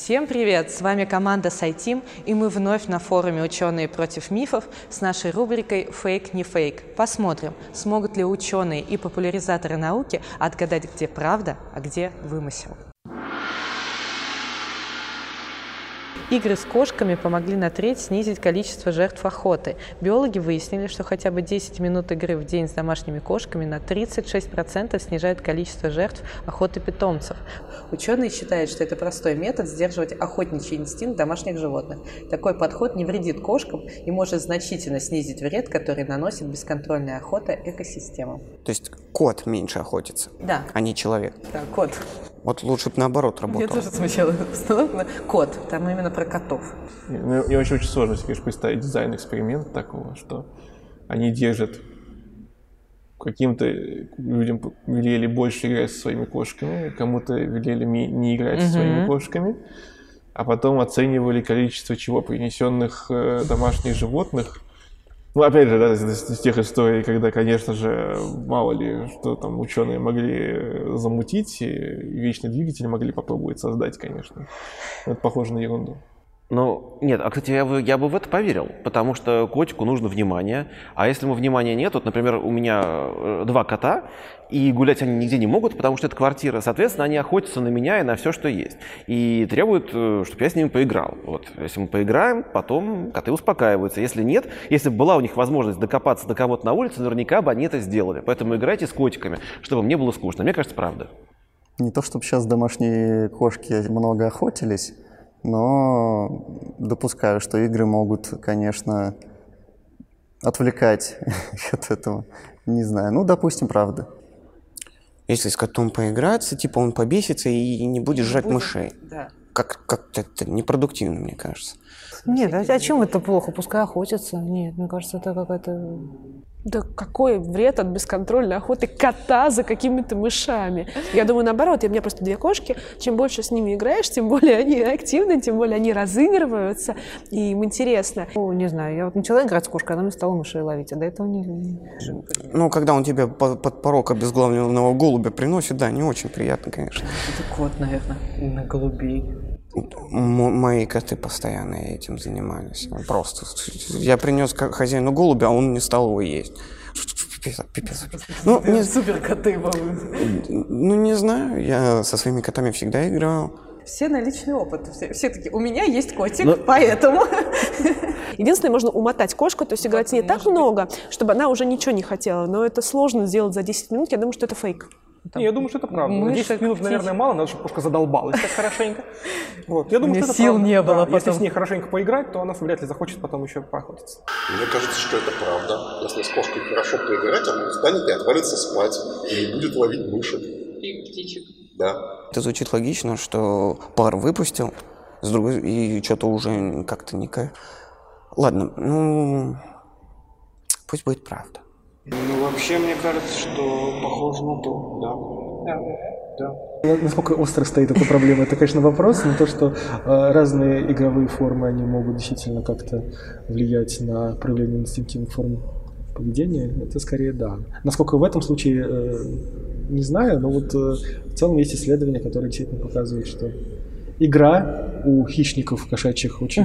Всем привет! С вами команда Сайтим, и мы вновь на форуме «Ученые против мифов» с нашей рубрикой «Фейк, не фейк». Посмотрим, смогут ли ученые и популяризаторы науки отгадать, где правда, а где вымысел. Игры с кошками помогли на треть снизить количество жертв охоты. Биологи выяснили, что хотя бы 10 минут игры в день с домашними кошками на 36% снижают количество жертв охоты питомцев. Ученые считают, что это простой метод сдерживать охотничий инстинкт домашних животных. Такой подход не вредит кошкам и может значительно снизить вред, который наносит бесконтрольная охота экосистемам. То есть кот меньше охотится, Да, а не человек. да, кот. Вот лучше бы наоборот Мне работало. тоже смущало установка. Кот, там именно про котов. Мне, мне очень, очень сложно себе конечно, представить дизайн эксперимента такого, что они держат каким-то людям велели больше играть со своими кошками, кому-то велели не играть со своими кошками, а потом оценивали количество чего принесенных э, домашних животных. Ну, опять же, да, из, из тех историй, когда, конечно же, мало ли, что там ученые могли замутить, и вечный двигатель могли попробовать создать, конечно. Это похоже на ерунду. Ну, нет, а, кстати, я бы, я бы в это поверил, потому что котику нужно внимание, а если ему внимания нет, вот, например, у меня э, два кота, и гулять они нигде не могут, потому что это квартира, соответственно, они охотятся на меня и на все, что есть, и требуют, чтобы я с ними поиграл. Вот, если мы поиграем, потом коты успокаиваются, если нет, если бы была у них возможность докопаться до кого-то на улице, наверняка бы они это сделали, поэтому играйте с котиками, чтобы мне было скучно, мне кажется, правда. Не то, чтобы сейчас домашние кошки много охотились, но допускаю, что игры могут, конечно, отвлекать от этого. Не знаю. Ну, допустим, правда. Если с котом поиграться, типа он побесится и не будет жрать мышей. Да. Как- Как-то это непродуктивно, мне кажется. Нет, а о чем это плохо? Пускай охотятся. Нет, мне кажется, это какая-то... Да какой вред от бесконтрольной охоты кота за какими-то мышами? Я думаю, наоборот, у меня просто две кошки. Чем больше с ними играешь, тем более они активны, тем более они разыгрываются, и им интересно. Ну, не знаю, я вот начала играть с кошкой, она мне стала мышей ловить, а до этого не... Ну, когда он тебе по- под порог обезглавленного голубя приносит, да, не очень приятно, конечно. Это кот, наверное, на голубей. Мои коты постоянно этим занимались. Просто. Я принес хозяину голубя, а он не стал его есть. Пипец, пипец. Ну, не, Супер коты, ну, не знаю, я со своими котами всегда играл. Все на личный опыт. Все, все такие, у меня есть котик, поэтому. Единственное, можно умотать кошку, то есть играть с ней так много, чтобы она уже ничего не хотела. Но это сложно сделать за 10 минут. Я думаю, что это фейк. Не, я думаю, что это правда. мышек, 10 минут, наверное, мало, надо, чтобы кошка задолбалась так хорошенько. Вот. Я думаю, что это сил правда. не было Да, Если потом. с ней хорошенько поиграть, то она вряд ли захочет потом еще поохотиться. Мне кажется, что это правда. Если с кошкой хорошо поиграть, она устанет и отвалится спать. И не будет ловить мышек. И птичек. Да. Это звучит логично, что пар выпустил, с другой, и что-то уже как-то не... Ладно, ну, пусть будет правда. Ну, вообще, мне кажется, что похоже на то, да. Да. Насколько остро стоит эта проблема, это, конечно, вопрос, но то, что э, разные игровые формы, они могут действительно как-то влиять на проявление инстинктивных форм поведения, это скорее да. Насколько в этом случае, э, не знаю, но вот э, в целом есть исследования, которые действительно показывают, что игра у хищников кошачьих очень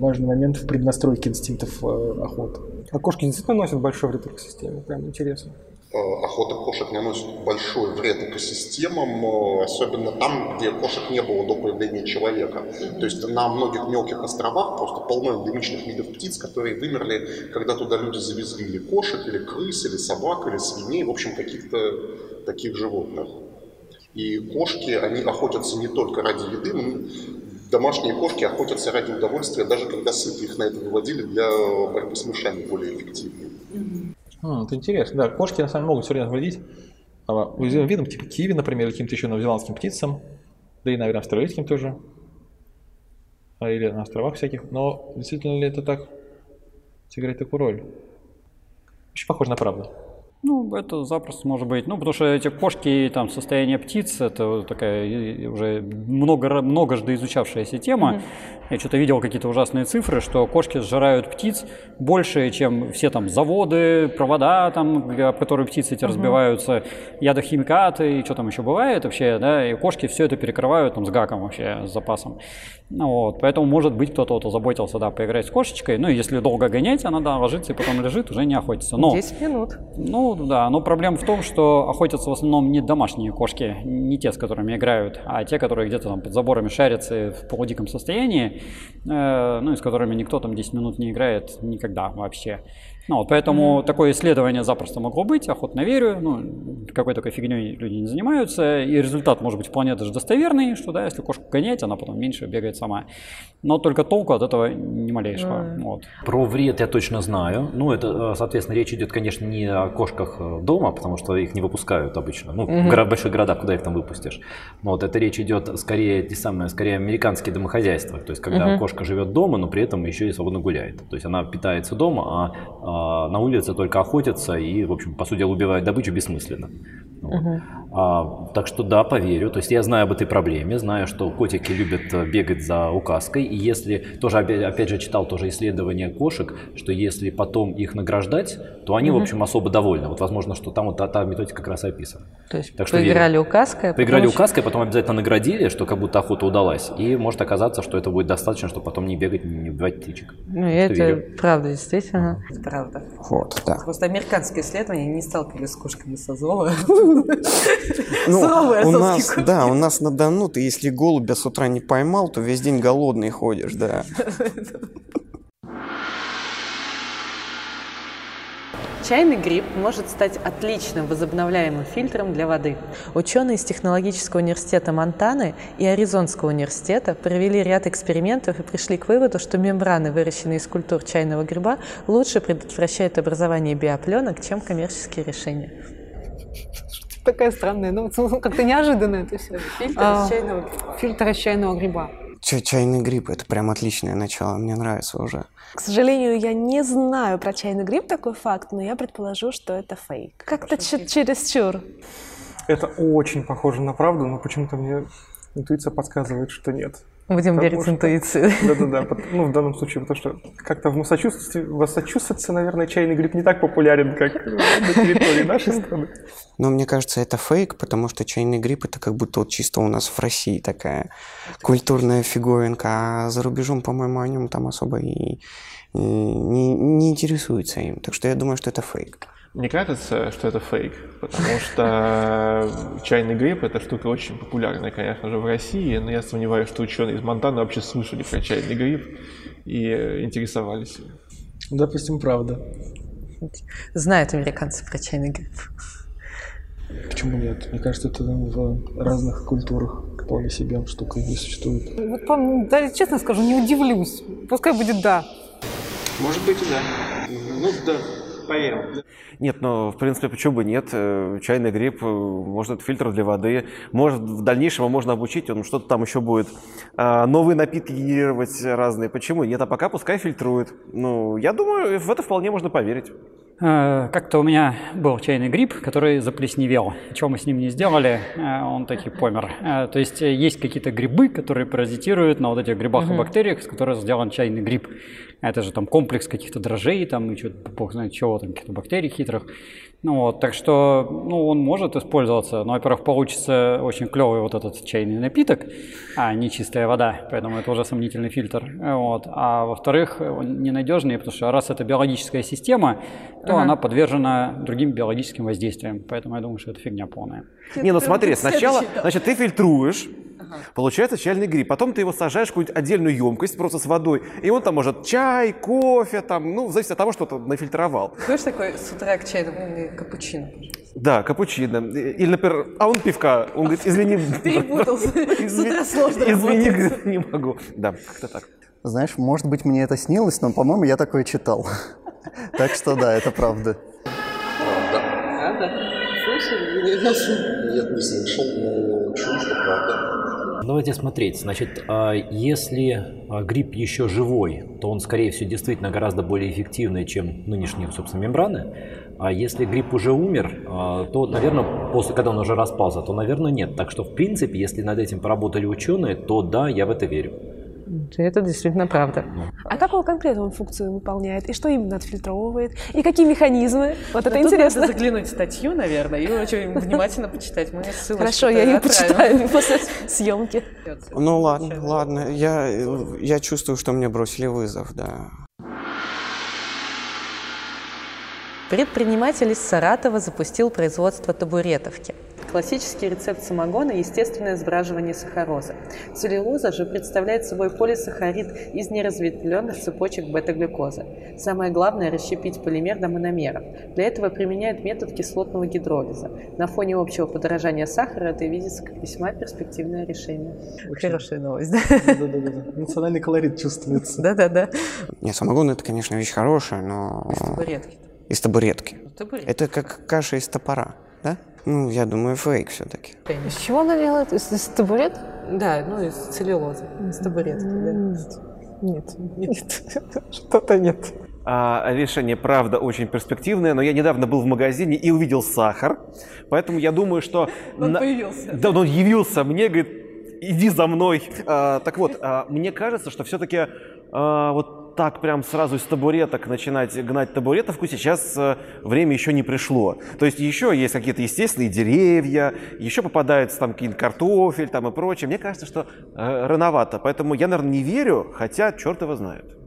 важный момент в преднастройке инстинктов э, охоты. А кошки действительно носят большой вред экосистеме. Прям интересно. Э, Охота кошек наносит большой вред экосистемам, особенно там, где кошек не было до появления человека. То есть на многих мелких островах просто полно эндемичных видов птиц, которые вымерли, когда туда люди завезли или кошек, или крыс, или собак, или свиней, в общем, каких-то таких животных. И кошки, они охотятся не только ради еды, домашние кошки охотятся ради удовольствия, даже когда сыты их на это выводили для борьбы с мышами более эффективно. А, это интересно. Да, кошки на самом деле могут все время вредить а, уязвимым видам, типа киви, например, или каким-то еще новозеландским птицам, да и, наверное, австралийским тоже, а, или на островах всяких. Но действительно ли это так сыграть такую роль? Очень похоже на правду. Ну, это запросто может быть. Ну, потому что эти кошки, там, состояние птиц, это такая и- и уже много, многожды изучавшаяся тема. Мгм. Я что-то видел какие-то ужасные цифры, что кошки сжирают птиц больше, чем все там заводы, провода, там, об которые птицы эти Мгм. разбиваются, ядохимикаты и что там еще бывает вообще, да, и кошки все это перекрывают там с гаком вообще, с запасом. Ну, вот, поэтому, может быть, кто-то вот озаботился, да, поиграть с кошечкой, ну, если долго гонять, она, да, ложится и потом лежит, уже не охотится. Но, 10 минут. ну, да, но проблема в том, что охотятся в основном не домашние кошки, не те, с которыми играют, а те, которые где-то там под заборами шарятся в полудиком состоянии, ну, и с которыми никто там 10 минут не играет никогда вообще. Ну, вот поэтому такое исследование запросто могло быть, охотно верю, ну, какой такой фигней люди не занимаются, и результат может быть вполне даже достоверный, что, да, если кошку гонять, она потом меньше бегает сама. Но только толку от этого ни малейшего. Мгм. Вот. Про вред я точно знаю. Ну, это, э, соответственно, речь идет, конечно, не о кошках э, дома, потому что их не выпускают обычно. Ну, Мгм. в горо- больших городах, куда их там выпустишь. Но вот это речь идет скорее, те самые, скорее американские домохозяйства. То есть, когда Мгм. кошка живет дома, но при этом еще и свободно гуляет. То есть, она питается дома, а, а на улице только охотится и, в общем, по сути дела, убивает добычу бессмысленно. Вот. А, так что да, поверю. То есть я знаю об этой проблеме, знаю, что котики любят э, бегать за указкой. И если, тоже опять, опять же читал тоже исследование кошек, что если потом их награждать, то они, в Мгм. общем, особо довольны. Вот возможно, что там вот та, та методика как раз и описана. То есть Так что верю. поиграли указкой, а потом Поиграли еще- указкой, потом обязательно наградили, что как будто охота удалась. И может оказаться, что это будет достаточно, чтобы потом не бегать, не убивать птичек. Ну, Так это верю. правда, действительно. Это правда. Вот, да. Просто американские исследования не сталкивались с кошками с Азова. Ну, у нас, да, у нас на Дону, ты если голубя с утра не поймал, то весь день голодный ходишь, да. Чайный гриб может стать отличным возобновляемым фильтром для воды. Ученые из Технологического университета Монтаны и Аризонского университета провели ряд экспериментов и пришли к выводу, что мембраны, выращенные из культур чайного гриба, лучше предотвращают образование биопленок, чем коммерческие решения. Такая странная, ну как-то неожиданно это все. Фильтр А. из чайного, фильтр из чайного гриба. Чай- чайный гриб – это прям отличное начало, мне нравится уже. К сожалению, я не знаю про чайный гриб такой факт, но я предположу, что это фейк. Как-то чё- чересчур. Это очень похоже на правду, но почему-то мне интуиция подсказывает, что нет. Будем Потому верить что- интуиции. Да-да-да. Ну, в данном случае, потому что как-то в Массачусетсе, в Массачусетсе, наверное, чайный гриб не так популярен, как на территории нашей страны. Но мне кажется, это фейк, потому что чайный гриб – это как будто вот чисто у нас в России такая культурная фиговинка, а за рубежом, по-моему, о нем там особо и, не, не интересуются им. Так что я думаю, что это фейк. Мне кажется, что это фейк, потому что чайный гриб – это штука очень популярная, конечно же, в России, но я сомневаюсь, что ученые из Монтаны вообще слышали про чайный гриб и э, интересовались им. Допустим, правда. Знают американцы про чайный гриб. Почему нет? Мне кажется, это в разных культурах вполне себе штука не существует. Вот, по- да, честно скажу, не удивлюсь. Пускай будет да. Может быть, и да. Ну да, поверим. Нет, ну, в принципе, почему бы нет? Э, Чайный гриб, э, может, это фильтр для воды. Может, в дальнейшем его можно обучить, он что-то там еще будет. А, Новые напитки генерировать разные. Почему нет? А пока пускай фильтрует. Ну, я думаю, в это вполне можно поверить. Э, Как-то у меня был чайный гриб, который заплесневел. Чего мы с ним не сделали, э, он таки помер. Э, То есть э, есть какие-то грибы, которые паразитируют на вот этих грибах и Мгм. бактериях, с которых сделан чайный гриб. Это же там комплекс каких-то дрожжей, там и что-то, бог знает чего, там каких-то бактерий хитрых. Ну вот, так что, ну, он может использоваться, но, во-первых, получится очень клевый вот этот чайный напиток, а не чистая вода, поэтому это уже сомнительный фильтр. Вот. А во-вторых, он ненадежный, потому что раз это биологическая система, то Ага. она подвержена другим биологическим воздействиям, поэтому я думаю, что это фигня полная. Не, ну смотри, сначала, значит, ты фильтруешь, получается чайный гриб, потом ты его сажаешь в какую-нибудь отдельную емкость просто с водой, и он там может чай, кофе, там, ну, зависит от того, что ты нафильтровал. Знаешь, такой с утра к чаю, капучино. Да, капучино. Или, например, а он пивка, он говорит, извини. Перепутался. С утра сложно Извини, не могу. Да, как-то так. Знаешь, может быть, мне это снилось, но, по-моему, я такое читал. Так что да, это правда. Правда? Слышали? Нет, не слышал, но чую, что правда. давайте смотреть. Значит, а, если а, гриб еще живой, то он, скорее всего, действительно гораздо более эффективный, чем нынешние, собственно, мембраны. А если гриб уже умер, а, то, наверное, после, когда он уже распался, то, наверное, нет. Так что, в принципе, если над этим поработали ученые, то да, я в это верю. Это действительно правда. А какую конкретно он функцию выполняет? И что именно отфильтровывает? И какие механизмы? Вот это Ну, тут интересно. Надо заглянуть в статью, наверное, и очень внимательно почитать. Мы ссылочку Хорошо, я ее почитаю после съемки. Ну ладно, ладно. Я, я чувствую, что мне бросили вызов, да. Предприниматель из Саратова запустил производство табуретовки. Классический рецепт самогона – естественное сбраживание сахарозы. Целлюлоза же представляет собой полисахарид из неразветвленных цепочек бета-глюкозы. Самое главное – расщепить полимер до мономеров. Для этого применяют метод кислотного гидролиза. На фоне общего подорожания сахара это видится как весьма перспективное решение. Хорошая новость, да? Да-да-да. Национальный колорит чувствуется. Да-да-да. Не, самогон это, конечно, вещь хорошая, но... Из табуретки. Из табуретки. табуретки. Это как каша из топора, да? Ну, я думаю, фейк все-таки. Из чего она делает? Из, из табурет? Да, ну из целлюлозы, из табуретки. да. Нет, нет, что-то нет. А, решение, правда, очень перспективное, но я недавно был в магазине и увидел сахар, поэтому я думаю, что... Он на- появился. Да, он явился мне, говорит, иди за мной. А, так вот, а, мне кажется, что все-таки вот так прям сразу из табуреток начинать гнать табуретовку сейчас э, время еще не пришло. То есть еще есть какие-то естественные деревья, еще попадается там какие-то картофель там и прочее. Мне кажется, что э, рановато, поэтому я, наверное, не верю, хотя черт его знает.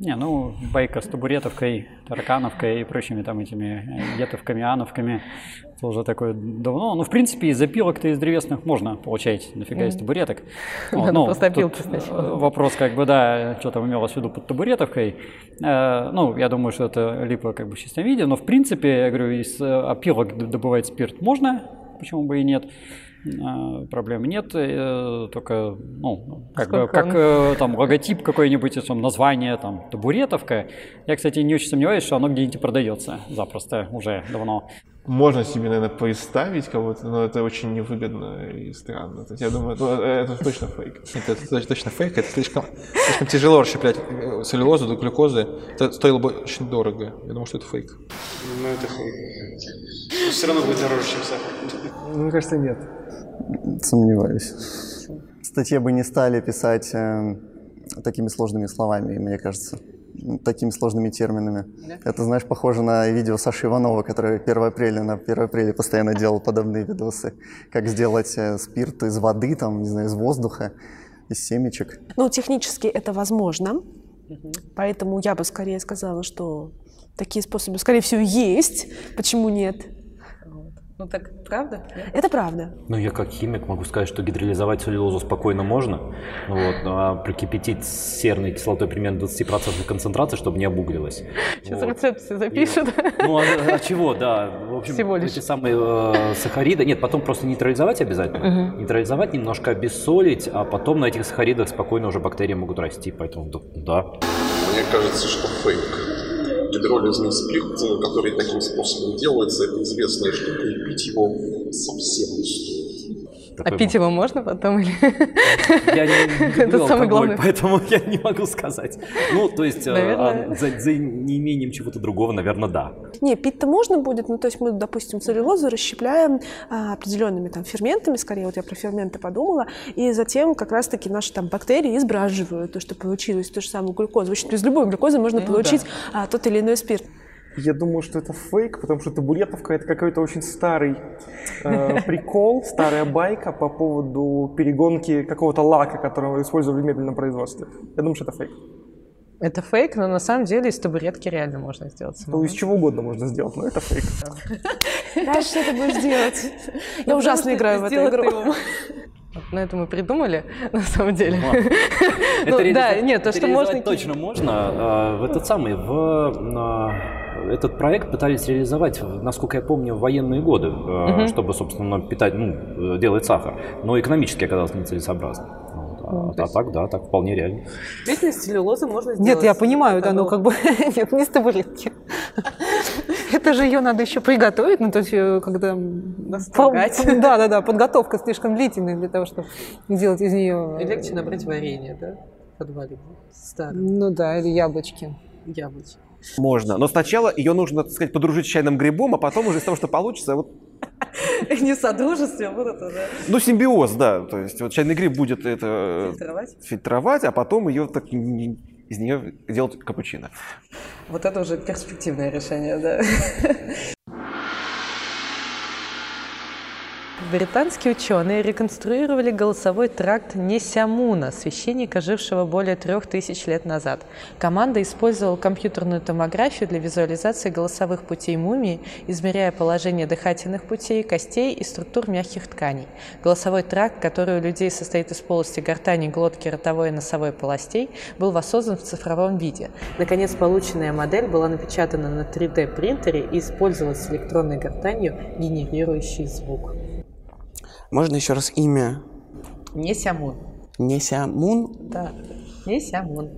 Не, ну, байка с табуретовкой, таракановкой и прочими там этими э, гетовками, ановками, это уже такое давно. Ну, в принципе, из опилок-то из древесных можно получать, нафига из табуреток. Надо ну, просто опилки сначала. э, Вопрос, как бы, да, что там имелось в виду под табуретовкой. Э, Ну, я думаю, что это либо как бы в чистом виде, но, в принципе, я говорю, из опилок добывать спирт можно, почему бы и нет. Э, Проблем нет, э, только, ну, как бы, как он? э, там логотип какой-нибудь, там название, там, табуретовка. Я, кстати, не очень сомневаюсь, что оно где-нибудь продается запросто уже давно. Можно себе, наверное, представить кого-то, но это очень невыгодно и странно. То есть я думаю, это, это точно фейк. Это, это точно фейк, это слишком, слишком тяжело расщеплять э, целлюлозу до глюкозы. Это стоило бы очень дорого. Я думаю, что это фейк. Ну, это фейк. Все равно будет дороже, чем сахар. Ну, Мне кажется, нет. Сомневаюсь. В статье бы не стали писать э, такими сложными словами, мне кажется, такими сложными терминами. Это, знаешь, похоже на видео Саши Иванова, который 1 апреля на 1 апреля постоянно делал подобные видосы. Как сделать э, спирт из воды, там, не знаю, из воздуха, из семечек. Ну, технически это возможно, поэтому я бы скорее сказала, что такие способы, скорее всего, есть. Почему нет? Ну так правда? Это правда. Ну, я как химик могу сказать, что гидролизовать целлюлозу спокойно можно, ну вот, а прокипятить с серной кислотой примерно 20% концентрации, чтобы не обуглилось. Сейчас Вот. рецепт все запишут. Ну, а, а чего, да. В общем, Всего лишь. эти самые э, сахариды... Нет, потом просто нейтрализовать обязательно. Мгм. Нейтрализовать, немножко обессолить, а потом на этих сахаридах спокойно уже бактерии могут расти. Поэтому да. Мне кажется, что фейк. Гидролизный спирт, э, который таким способом делается, это известная штука, и пить его совсем не стоит. А пить его можно потом или? Я не Это люблю самый алкоголь, главный. поэтому я не могу сказать. Ну, то есть, э, Наверное. а за, за неимением чего-то другого, наверное, да. Не, пить-то можно будет, ну, то есть мы, допустим, целлюлозу расщепляем а, определенными там ферментами, скорее, вот я про ферменты подумала, и затем как раз-таки наши там бактерии избраживают то, что получилось, ту же самую глюкозу. В общем, из любой глюкозы можно Ну получить а, тот или иной спирт. Я думаю, что это фейк, потому что табуретовка это какой-то очень старый э, прикол, старая байка по поводу перегонки какого-то лака, который использовали в медленном производстве. Я думаю, что это фейк. Это фейк, но на самом деле из табуретки реально можно сделать. Ну, из чего угодно можно сделать, но это фейк. Дальше что ты будешь делать? Я Ну, ужасно играю в эту игру. На это мы придумали, на самом деле. Ну, Ну, Это да, реализовать- нет, то, это что можно... точно можно. А, В этот самый, в этот проект пытались реализовать, насколько я помню, в военные годы, Мгм. чтобы, собственно, питать, ну, делать сахар. Но экономически оказалось нецелесообразно. Вот. А, а так, да, так вполне реально. Действительно, из целлюлозы можно сделать... Нет, я понимаю, да, но как бы... Нет, не с табуретки. Это же ее надо еще приготовить, ну то есть э, когда... Да, да, да, подготовка слишком длительная для того, чтобы сделать из нее... И легче набрать варенье, да? Подвалить старое. Ну да, или яблочки. Яблочки. Можно. Но сначала ее нужно, так сказать, подружить с чайным грибом, а потом уже из того, что получится, вот Не содружестве, а вот это, да. Ну, симбиоз, да. То есть вот чайный гриб будет это Фильтровать? фильтровать, а потом ее так из нее делать капучино. Вот это уже перспективное решение, да. Британские ученые реконструировали голосовой тракт Несямуна, священника, жившего более трех тысяч лет назад. Команда использовала компьютерную томографию для визуализации голосовых путей мумии, измеряя положение дыхательных путей, костей и структур мягких тканей. Голосовой тракт, который у людей состоит из полости гортани, глотки, ротовой и носовой полостей, был воссоздан в цифровом виде. Наконец, полученная модель была напечатана на 3D-принтере и использовалась с электронной гортанью, генерирующей звук. Можно еще раз имя? Несямун. Несямун? Да, Несямун.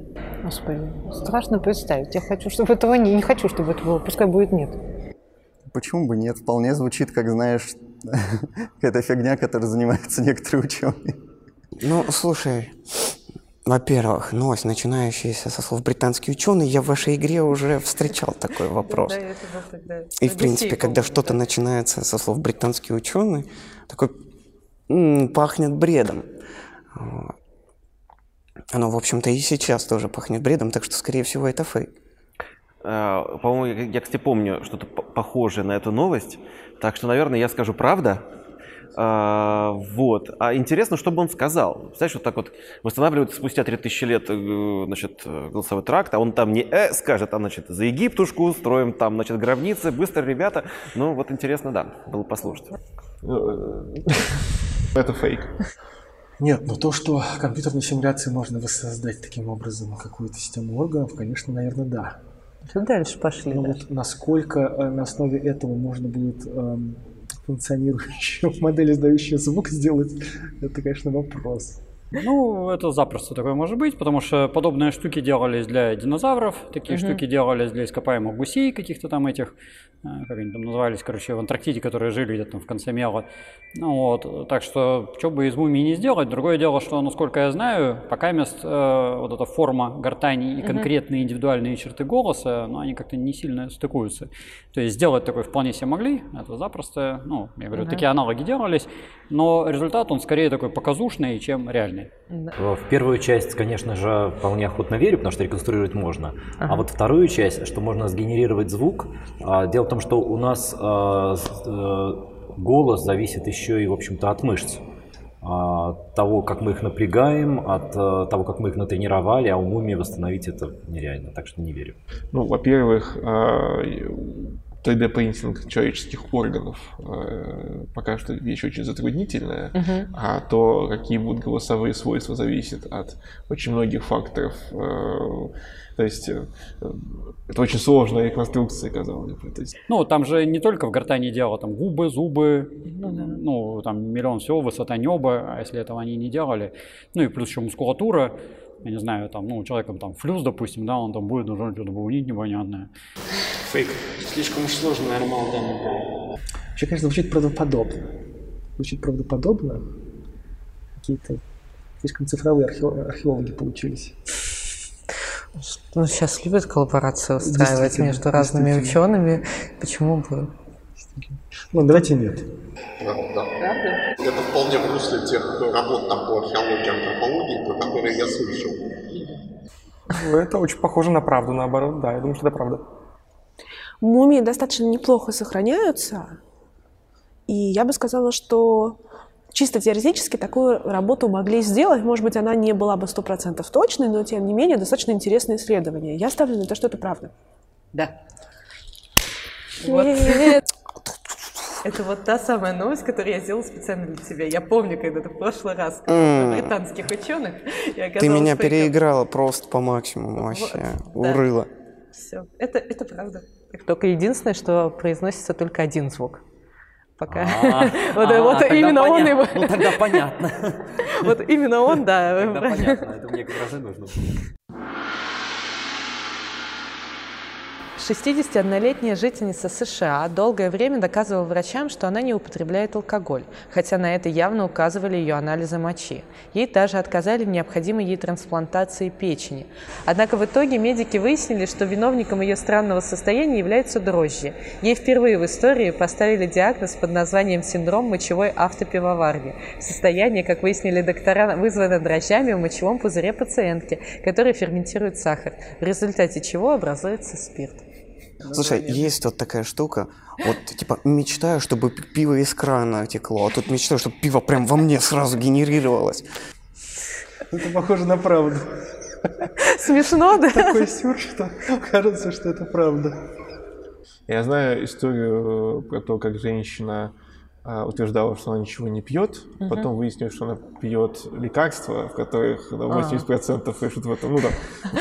Господи, страшно представить. Я хочу, чтобы этого не, не хочу, чтобы это было. Пускай будет нет. Почему бы нет? Вполне звучит, как, знаешь, какая-то фигня, которой занимаются некоторые ученые. Ну, слушай, во-первых, новость, начинающаяся со слов британский ученый, я в вашей игре уже встречал такой вопрос. И, в принципе, когда что-то начинается со слов британский ученый, такой «М, пахнет бредом. Оно, в общем-то, и сейчас тоже пахнет бредом, так что, скорее всего, это фейк. А, По-моему, я, кстати, помню что-то похожее на эту новость. Так что, наверное, я скажу правда. А, вот. А интересно, что бы он сказал. Знаешь, вот так вот восстанавливают спустя 3000 лет э, значит, голосовой тракт, а он там не «э» скажет, а значит за Египтушку строим там, значит, гробницы, быстро, ребята. Ну, вот интересно, да, было послушать. Это фейк. Нет, но то, что компьютерной симуляции можно воссоздать таким образом какую-то систему органов, конечно, наверное, да. Что дальше пошли? Но вот насколько э, на основе этого можно будет эм, функционирующую модель, издающую звук, сделать, это, конечно, вопрос. Ну, это запросто такое может быть, потому что подобные штуки делались для динозавров, такие Мгм. штуки делались для ископаемых гусей каких-то там этих, как они там назывались, короче, в Антарктиде, которые жили где-то там в конце мела. Ну вот, так что, что бы из мумии не сделать. Другое дело, что, насколько я знаю, пока мест э, вот эта форма гортани и конкретные индивидуальные черты голоса, ну, они как-то не сильно стыкуются. То есть сделать такой вполне себе могли, это запросто, ну, я говорю, Мгм. такие аналоги делались, но результат, он скорее такой показушный, чем реальный. В первую часть, конечно же, вполне охотно верю, потому что реконструировать можно. Ага. А вот вторую часть, что можно сгенерировать звук, а, дело в том, что у нас а, э, голос зависит еще и, в общем-то, от мышц. А, От того, как мы их напрягаем, от э, того, как мы их натренировали, а у мумии восстановить это нереально, так что не верю. Ну, во-первых, 3D-принтинг человеческих органов э, пока что вещь очень затруднительная, Мгм. а то, какие будут голосовые свойства, зависит от очень многих факторов. Э, То есть э, это очень сложная реконструкция, казалось бы. Есть Ну, там же не только в гортани дело, там губы, зубы, Ну да. ну, там миллион всего, высота неба, а если этого они не делали, ну и плюс еще мускулатура, я не знаю, там, ну, у человека там флюс, допустим, да, он там будет должен что-то бубнить непонятное. Фейк. Слишком уж сложно, данных было. Вообще, конечно, звучит правдоподобно. Звучит правдоподобно. Какие-то слишком цифровые архео- археологи получились. Ну, сейчас любят коллаборации устраивать между разными учеными. Почему бы? Ну, давайте нет. Правда. Это вполне в русле тех работ там по археологии, антропологии, про которые я слышал. Ну, Это очень похоже на правду, наоборот. Да, я думаю, что это правда. Мумии достаточно неплохо сохраняются, и я бы сказала, что чисто теоретически такую работу могли сделать. Может быть, она не была бы 100% точной, но, тем не менее, достаточно интересное исследование. Я ставлю на то, что это правда. Да. Вот. Это вот та самая новость, которую я сделала специально для тебя. Я помню, когда ты в прошлый раз про британских ученых. Ты меня фейком. переиграла просто по максимуму вообще. да. Урыла. Все, это, это правда. Только единственное, что произносится только один звук. Пока. А, Вот а, именно он его. Ну, тогда понятно. Вот именно он, да. Тогда понятно, это мне как раз и нужно. 61-летняя жительница США долгое время доказывала врачам, что она не употребляет алкоголь, хотя на это явно указывали ее анализы мочи. Ей даже отказали в необходимой ей трансплантации печени. Однако в итоге медики выяснили, что виновником ее странного состояния являются дрожжи. Ей впервые в истории поставили диагноз под названием синдром мочевой автопивоварни. Состояние, как выяснили доктора, вызвано дрожжами в мочевом пузыре пациентки, которые ферментируют сахар, в результате чего образуется спирт. Слушай, есть вот такая штука, вот типа мечтаю, чтобы пиво из крана текло, а тут мечтаю, чтобы пиво прям во мне сразу генерировалось. Это похоже на правду. Смешно, да? Такой сюр, что кажется, что это правда. Я знаю историю про то, как женщина утверждала, что она ничего не пьет, Мгм. потом выяснилось, что она пьет лекарства, в которых на А. 80% и что-то в этом, ну там,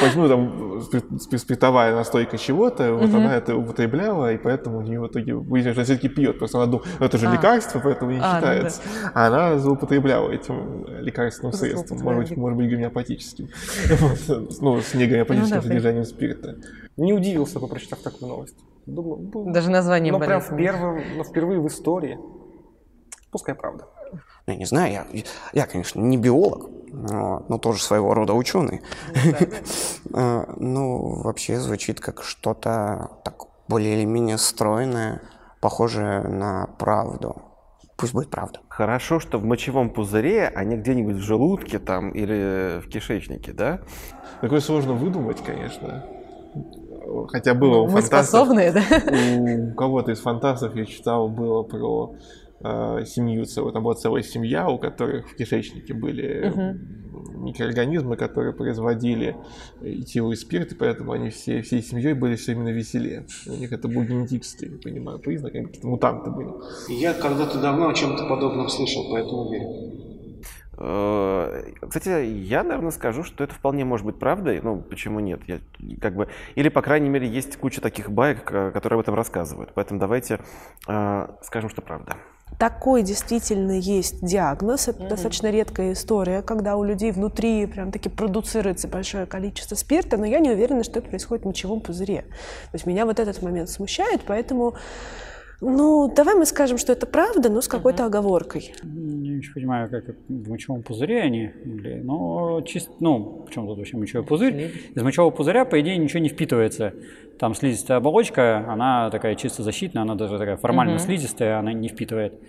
почему там спи- спи- спиртовая настойка чего-то, вот Мгм. она это употребляла, и поэтому у нее в итоге выяснилось, что она все-таки пьет, просто она думала, это же А. лекарство, поэтому не А, ну считается. А она злоупотребляла этим лекарственным средством, может быть, может быть, гомеопатическим, ну, с негомеопатическим Ну да, содержанием спирта. Не удивился бы, прочитав такую новость. Думаю, ну, Даже название Ну, прям ну, впервые в истории. Пускай правда. Я не знаю, я, я конечно, не биолог, вот, но тоже своего рода ученый. А, Ну, вообще звучит как что-то так более или менее стройное, похожее на правду. Пусть будет правда. Хорошо, что в мочевом пузыре, а не где-нибудь в желудке там или в кишечнике, да? Такое сложно выдумать, конечно. Хотя было у Мы фантастов. способные, да? У кого-то из фантастов я читал было про э, семью целую. Там была целая семья, у которых в кишечнике были микроорганизмы, которые производили этиловый спирт, и поэтому они все, всей семьей были все именно веселее. У них это был генетический, я понимаю, признак, они какие-то мутанты были. Я когда-то давно о чем-то подобном слышал, поэтому верю. Э, Кстати, я, наверное, скажу, что это вполне может быть правдой. Ну, почему нет? Я, как бы, или, по крайней мере, есть куча таких баек, э, которые об этом рассказывают. Поэтому давайте э, скажем, что правда. Такой действительно есть диагноз. Это достаточно редкая история, когда у людей внутри прям таки продуцируется большое количество спирта, но я не уверена, что это происходит в мочевом пузыре. То есть меня вот этот момент смущает, поэтому, ну, давай мы скажем, что это правда, но с какой-то оговоркой. Не очень понимаю, как в мочевом пузыре они, были, но чисто, ну, в чем тут вообще мочевой пузырь? Из мочевого пузыря, по идее, ничего не впитывается. Там слизистая оболочка, она такая чисто защитная, она даже такая формально Мгм. слизистая, она не впитывает.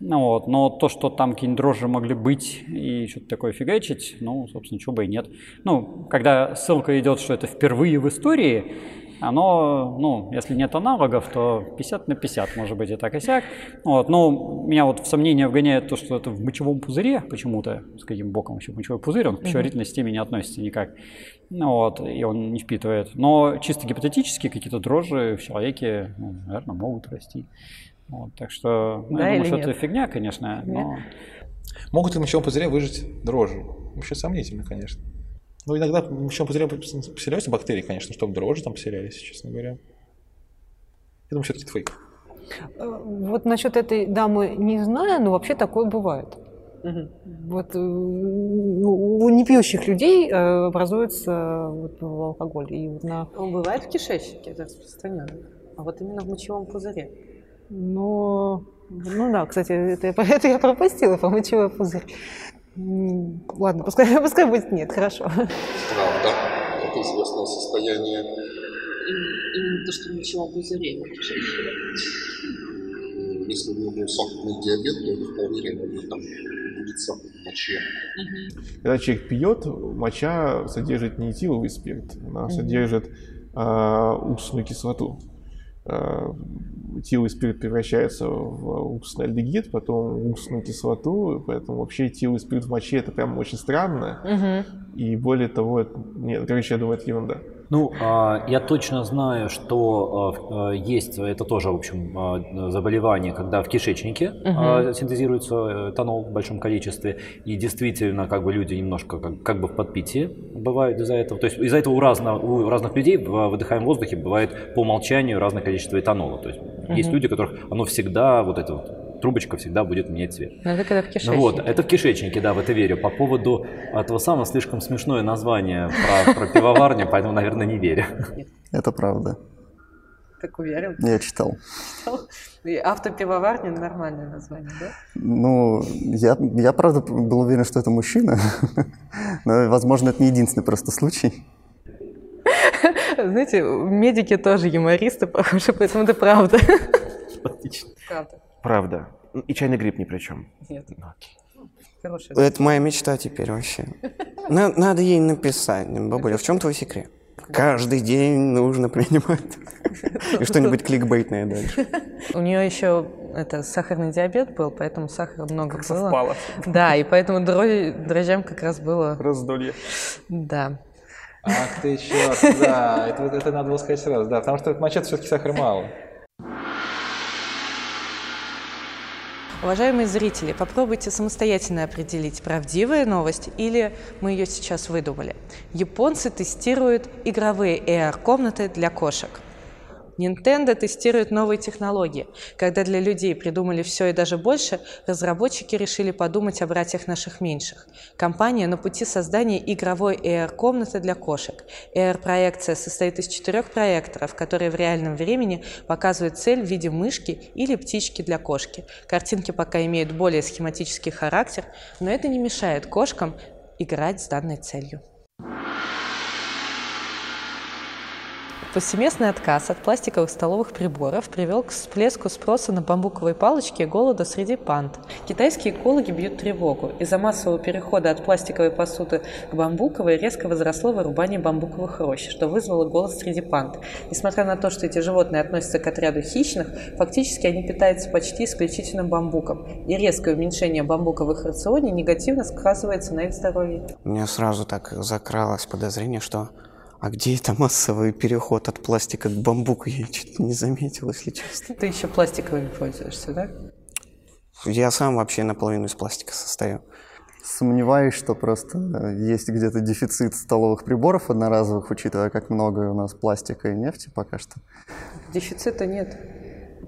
Ну вот, но то, что там какие-нибудь дрожжи могли быть и что-то такое фигачить, ну, собственно, чего бы и нет. Ну, когда ссылка идет, что это впервые в истории, оно, ну, если нет аналогов, то 50 на 50, может быть, и так и сяк. Вот, но меня вот в сомнение вгоняет то, что это в мочевом пузыре почему-то, с каким боком вообще мочевой пузырь, он к пищеварительной системе не относится никак. Ну вот, и он не впитывает. Но чисто гипотетически какие-то дрожжи в человеке, ну, наверное, могут расти. Вот, так что, ну, Да я думаю, что нет? это фигня, конечно, но... Могут ли в мочевом пузыре выжить дрожжи? Вообще сомнительно, конечно. Но иногда в мочевом пузыре поселяются бактерии, конечно, чтобы дрожжи там поселялись, честно говоря. Я думаю, все-таки это фейк. Э, Вот насчет этой дамы не знаю, но вообще такое бывает. Вот э, у непьющих людей э, образуется вот, алкоголь. И вот на, Он бывает в кишечнике, это распространенно. А вот именно в мочевом пузыре. но, ну да, кстати, это, я- это я пропустила по мочевой пузырь. Ладно, пускай, пускай будет нет, хорошо. Правда, это известное состояние. Именно то, что в кишечнике. М, Если у него был сахарный диабет, то это вполне реально там будет сахар в моче. Когда человек пьет, моча содержит не этиловый спирт, она содержит а, уксусную кислоту. А, этиловый спирт превращается в уксусный альдегид, потом в уксусную кислоту, поэтому вообще этиловый спирт в моче это прям очень странно. И более того, это- нет, короче, я думаю, это ерунда. Ну, а, я точно знаю, что а, а, есть, это тоже, в общем, заболевание, когда в кишечнике Мгм. синтезируется этанол в большом количестве, и действительно, как бы люди немножко как, как бы в подпитии бывают из-за этого. То есть из-за этого у, разно- у разных людей в выдыхаемом воздухе бывает по умолчанию разное количество этанола. То есть есть Мгм. люди, у которых оно всегда, вот эта вот трубочка всегда будет менять цвет. Но это когда в кишечнике. Вот, это в кишечнике, да, в это верю. По поводу этого самого слишком смешное название про, про пивоварню, поэтому, наверное, не верю. Это правда. Так уверен? Я читал. Читал? И автопивоварня – нормальное название, да? Ну, я, я правда был уверен, что это мужчина, но, возможно, это не единственный просто случай. Знаете, медики тоже юмористы, похоже, поэтому это правда. Отлично. Правда. Правда. И чайный гриб ни при чем. Нет. Ну, окей. Хорошая. Это моя мечта теперь вообще. На- Надо ей написать. Бабуля, в чем твой секрет? Каждый день нужно принимать. И что-нибудь кликбейтное дальше. У нее еще это сахарный диабет был, поэтому сахара много было. совпало. Да, и поэтому дрожь- дрожжам как раз было. Раздолье. Да. Ах ты черт, да, это, это надо было сказать сразу, да, потому что в мачете все-таки сахара мало. Уважаемые зрители, попробуйте самостоятельно определить, правдивая новость или мы ее сейчас выдумали. Японцы тестируют игровые AR-комнаты для кошек. Nintendo тестирует новые технологии. Когда для людей придумали все и даже больше, разработчики решили подумать о братьях наших меньших. Компания на пути создания игровой AR-комнаты для кошек. AR-проекция состоит из четырех проекторов, которые в реальном времени показывают цель в виде мышки или птички для кошки. Картинки пока имеют более схематический характер, но это не мешает кошкам играть с данной целью. Повсеместный отказ от пластиковых столовых приборов привел к всплеску спроса на бамбуковые палочки и голода среди панд. Китайские экологи бьют тревогу. Из-за массового перехода от пластиковой посуды к бамбуковой резко возросло вырубание бамбуковых рощ, что вызвало голод среди панд. Несмотря на то, что эти животные относятся к отряду хищных, фактически они питаются почти исключительно бамбуком. И резкое уменьшение их рационе негативно сказывается на их здоровье. У меня сразу так закралось подозрение, что а где это массовый переход от пластика к бамбуку? Я что-то не заметил, если честно. Ты еще пластиковыми пользуешься, да? Я сам вообще наполовину из пластика состою. Сомневаюсь, что просто э, есть где-то дефицит столовых приборов одноразовых, учитывая, как много у нас пластика и нефти пока что. Дефицита нет.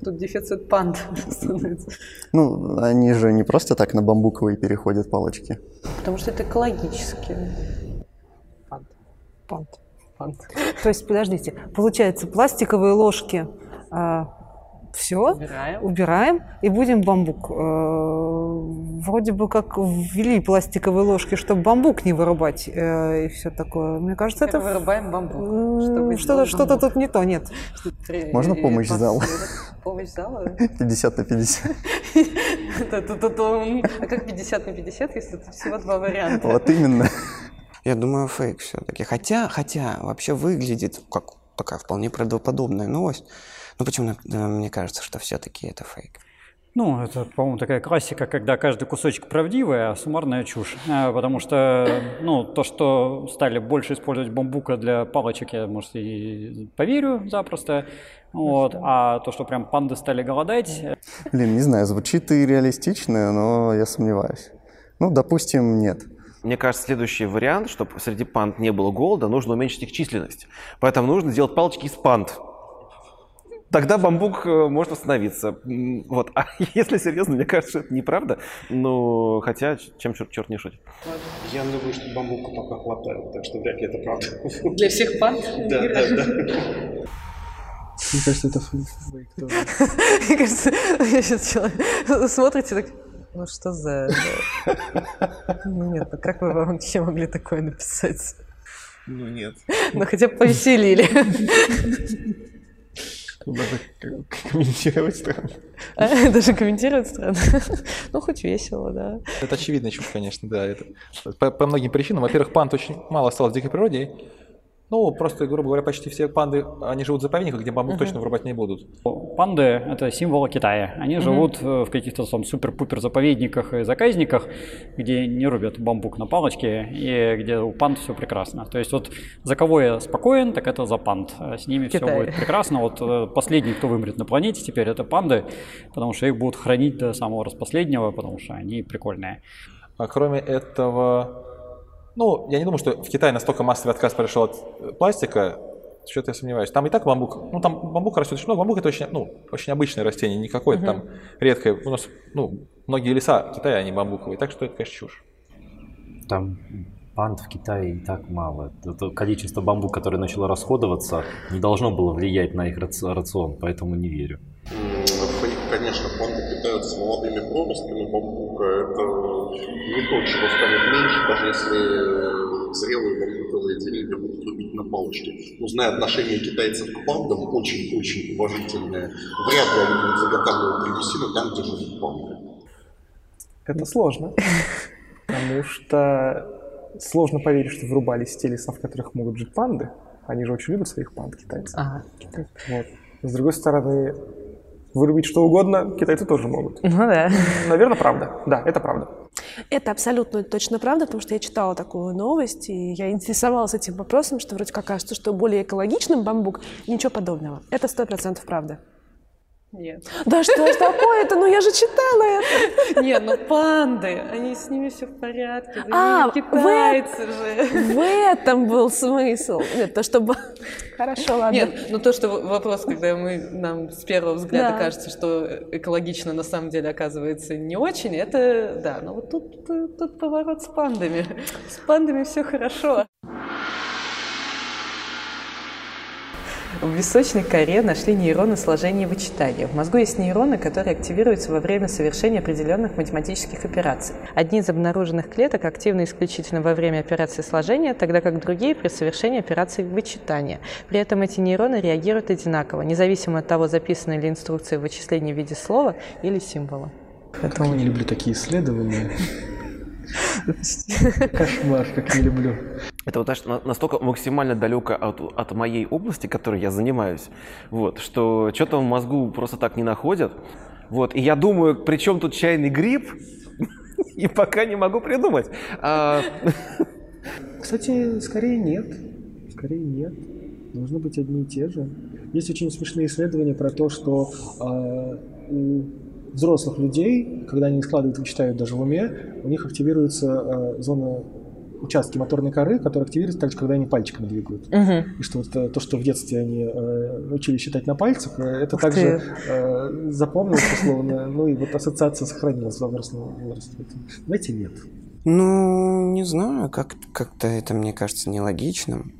Тут дефицит панд становится. Ну, они же не просто так на бамбуковые переходят палочки. Потому что это экологически. Панд. Панд. То есть, подождите, получается, пластиковые ложки все Убираем. убираем и будем бамбук. Э, Вроде бы как ввели пластиковые ложки, чтобы бамбук не вырубать э, и все такое. Мне кажется, это вырубаем бамбук. что-то что-то тут не то, нет. Можно помощь зала? Помощь зала? 50 на 50. Та-та-та-тум. А как 50 на 50, если тут всего два варианта? Вот именно. Я думаю, фейк все-таки. Хотя, хотя, вообще выглядит как такая вполне правдоподобная новость. Но почему мне кажется, что все-таки это фейк? Ну, это, по-моему, такая классика, когда каждый кусочек правдивый, а суммарная чушь. А, Потому что, ну, то, что стали больше использовать бамбука для палочек, я, может, и поверю запросто. Вот. А то, что прям панды стали голодать, Блин, не знаю, звучит и реалистично, но я сомневаюсь. Ну, допустим, нет. Мне кажется, следующий вариант, чтобы среди панд не было голода, нужно уменьшить их численность. Поэтому нужно сделать палочки из панд. Тогда бамбук э, может восстановиться. Вот. А если серьезно, мне кажется, это неправда. Ну, хотя, чем черт, черт не шутит. Я думаю, что бамбука пока хватает, так что вряд ли это правда. Для всех панд? Да, да, да. Мне кажется, это фейк. Мне кажется, я сейчас человек смотрите так, ну что за... Ну нет, ну как вы вообще могли такое написать? Ну нет. Ну хотя бы повеселили. Даже к- комментировать странно. А, Даже комментировать странно. Ну, хоть весело, да. Это очевидная чушь, конечно, да. Это по, по многим причинам. Во-первых, панд очень мало осталось в дикой природе. Ну, просто, грубо говоря, почти все панды, они живут в заповедниках, где бамбук точно вырубать не будут. Панды – это символ Китая. Они живут э, в каких-то там супер-пупер заповедниках и заказниках, где не рубят бамбук на палочке и где у панд все прекрасно. То есть вот за кого я спокоен, так это за панд. А С ними все будет прекрасно. Вот э, последний, кто вымрет на планете теперь, это панды, потому что их будут хранить до самого распоследнего, потому что они прикольные. А кроме этого, ну, я не думаю, что в Китае настолько массовый отказ произошел от э, пластика, что-то я сомневаюсь. Там и так бамбук, ну, там бамбук растет очень много. Бамбук это очень, ну, очень обычное растение, не какое-то Мгм. там редкое. У нас, ну, многие леса Китая, они бамбуковые, так что это, конечно, чушь. Там Панд в Китае и так мало. Это количество бамбук, которое начало расходоваться, не должно было влиять на их рацион, поэтому не верю. Конечно, панды питаются молодыми проростями бамбука. Это не то, чего станет меньше, даже если зрелые бамбуковые деревья будут рубить на палочке. Но зная отношение китайцев к пандам, очень-очень уважительное, вряд ли они будут заготавливать древесину там, где живут панды. Это сложно, потому что сложно поверить, что врубались те леса, в которых могут жить панды. Они же очень любят своих панд, китайцы. Ага. Вот. С другой стороны, вырубить что угодно китайцы тоже могут. Ну да. Наверное, правда. Да, это правда. Это абсолютно точно правда, потому что я читала такую новость, и я интересовалась этим вопросом, что вроде как кажется, что более экологичным бамбук, ничего подобного. Это сто процентов правда. Нет. Да что ж такое-то? Ну я же читала это. Нет, ну панды, они с ними все в порядке. А, китайцы же. В этом был смысл. Нет, то чтобы... Хорошо, ладно. Нет, ну то, что вопрос, когда мы, нам с первого взгляда да. кажется, что экологично на самом деле оказывается не очень, это, да, но вот тут, тут, тут поворот с пандами. С пандами все хорошо. В височной коре нашли нейроны сложения и вычитания. В мозгу есть нейроны, которые активируются во время совершения определенных математических операций. Одни из обнаруженных клеток активны исключительно во время операции сложения, тогда как другие при совершении операции вычитания. При этом эти нейроны реагируют одинаково, независимо от того, записаны ли инструкции в вычислении в виде слова или символа. Поэтому я не люблю такие исследования. Кошмар, как не люблю. Это вот знаешь, настолько максимально далеко от, от моей области, которой я занимаюсь, вот, что что-то в мозгу просто так не находят. Вот, и я думаю, при чем тут чайный гриб? И пока не могу придумать. А... Кстати, скорее нет. Скорее нет. Должны быть одни и те же. Есть очень смешные исследования про то, что э, у взрослых людей, когда они складывают, вычитают даже в уме, у них активируется э, зона участки моторной коры, которые активируются также, когда они пальчиками двигают. Угу. И что вот, э, то, что в детстве они э, учили считать на пальцах, э, это Ух также э, запомнилось условно, ну и вот ассоциация сохранилась в возрастном возрасте. Знаете, нет. Ну, не знаю, как- как-то это, мне кажется, нелогичным.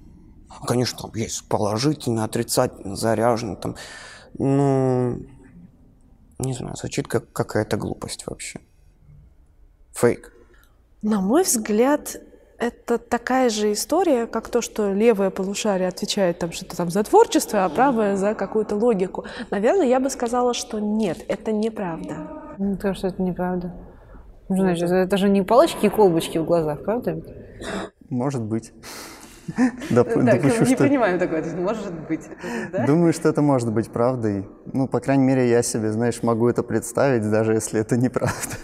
Конечно, там есть положительно, отрицательно, заряжено, там, ну, не знаю, звучит как какая-то глупость вообще. Фейк. На мой взгляд, это такая же история, как то, что левое полушарие отвечает там что-то там за творчество, а правое за какую-то логику. Наверное, я бы сказала, что нет, это неправда. Ну, то, что это неправда. Ну, значит, это же не палочки и колбочки в глазах, правда? Может быть. Доп, так, допущу, не что... принимаем такое, может быть. Да? Думаю, что это может быть правдой. Ну, по крайней мере, я себе, знаешь, могу это представить, даже если это неправда.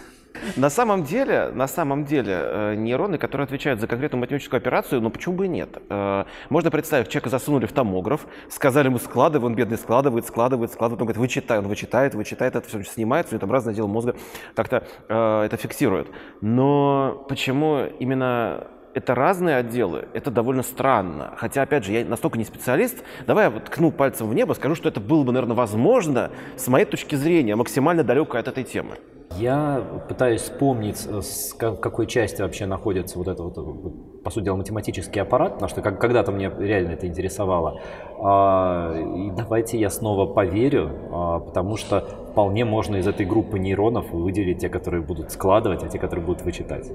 На самом деле, на самом деле, э, нейроны, которые отвечают за конкретную математическую операцию, ну почему бы и нет? Э, можно представить, человека засунули в томограф, сказали ему складывай, он бедный складывает, складывает, складывает, он говорит, вычитай, он вычитает, вычитает, это все снимается, у него там разное дело мозга как-то э, это фиксирует. Но почему именно это разные отделы, это довольно странно. Хотя, опять же, я настолько не специалист, давай я вот ткну пальцем в небо, скажу, что это было бы, наверное, возможно с моей точки зрения, максимально далеко от этой темы. Я пытаюсь вспомнить, э, в какой части вообще находится вот этот, вот, по сути дела, математический аппарат, потому что когда-то мне реально это интересовало. А, и давайте я снова поверю, а, потому что вполне можно из этой группы нейронов выделить те, которые будут складывать, а те, которые будут вычитать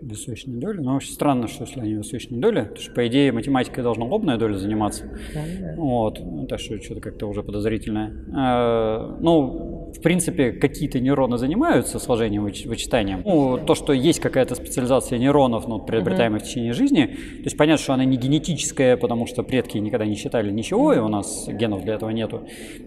височной доли. Но очень странно, что если они височной доли, потому что, по идее, математикой должна лобная доля заниматься. Да, да. Вот. Так что что-то как-то уже подозрительное. А, ну, в принципе, какие-то нейроны занимаются сложением, вычитанием. Ну, то, что есть какая-то специализация нейронов, ну, приобретаемых угу. в течение жизни, то есть понятно, что она не генетическая, потому что предки никогда не считали ничего, и у нас генов для этого нету.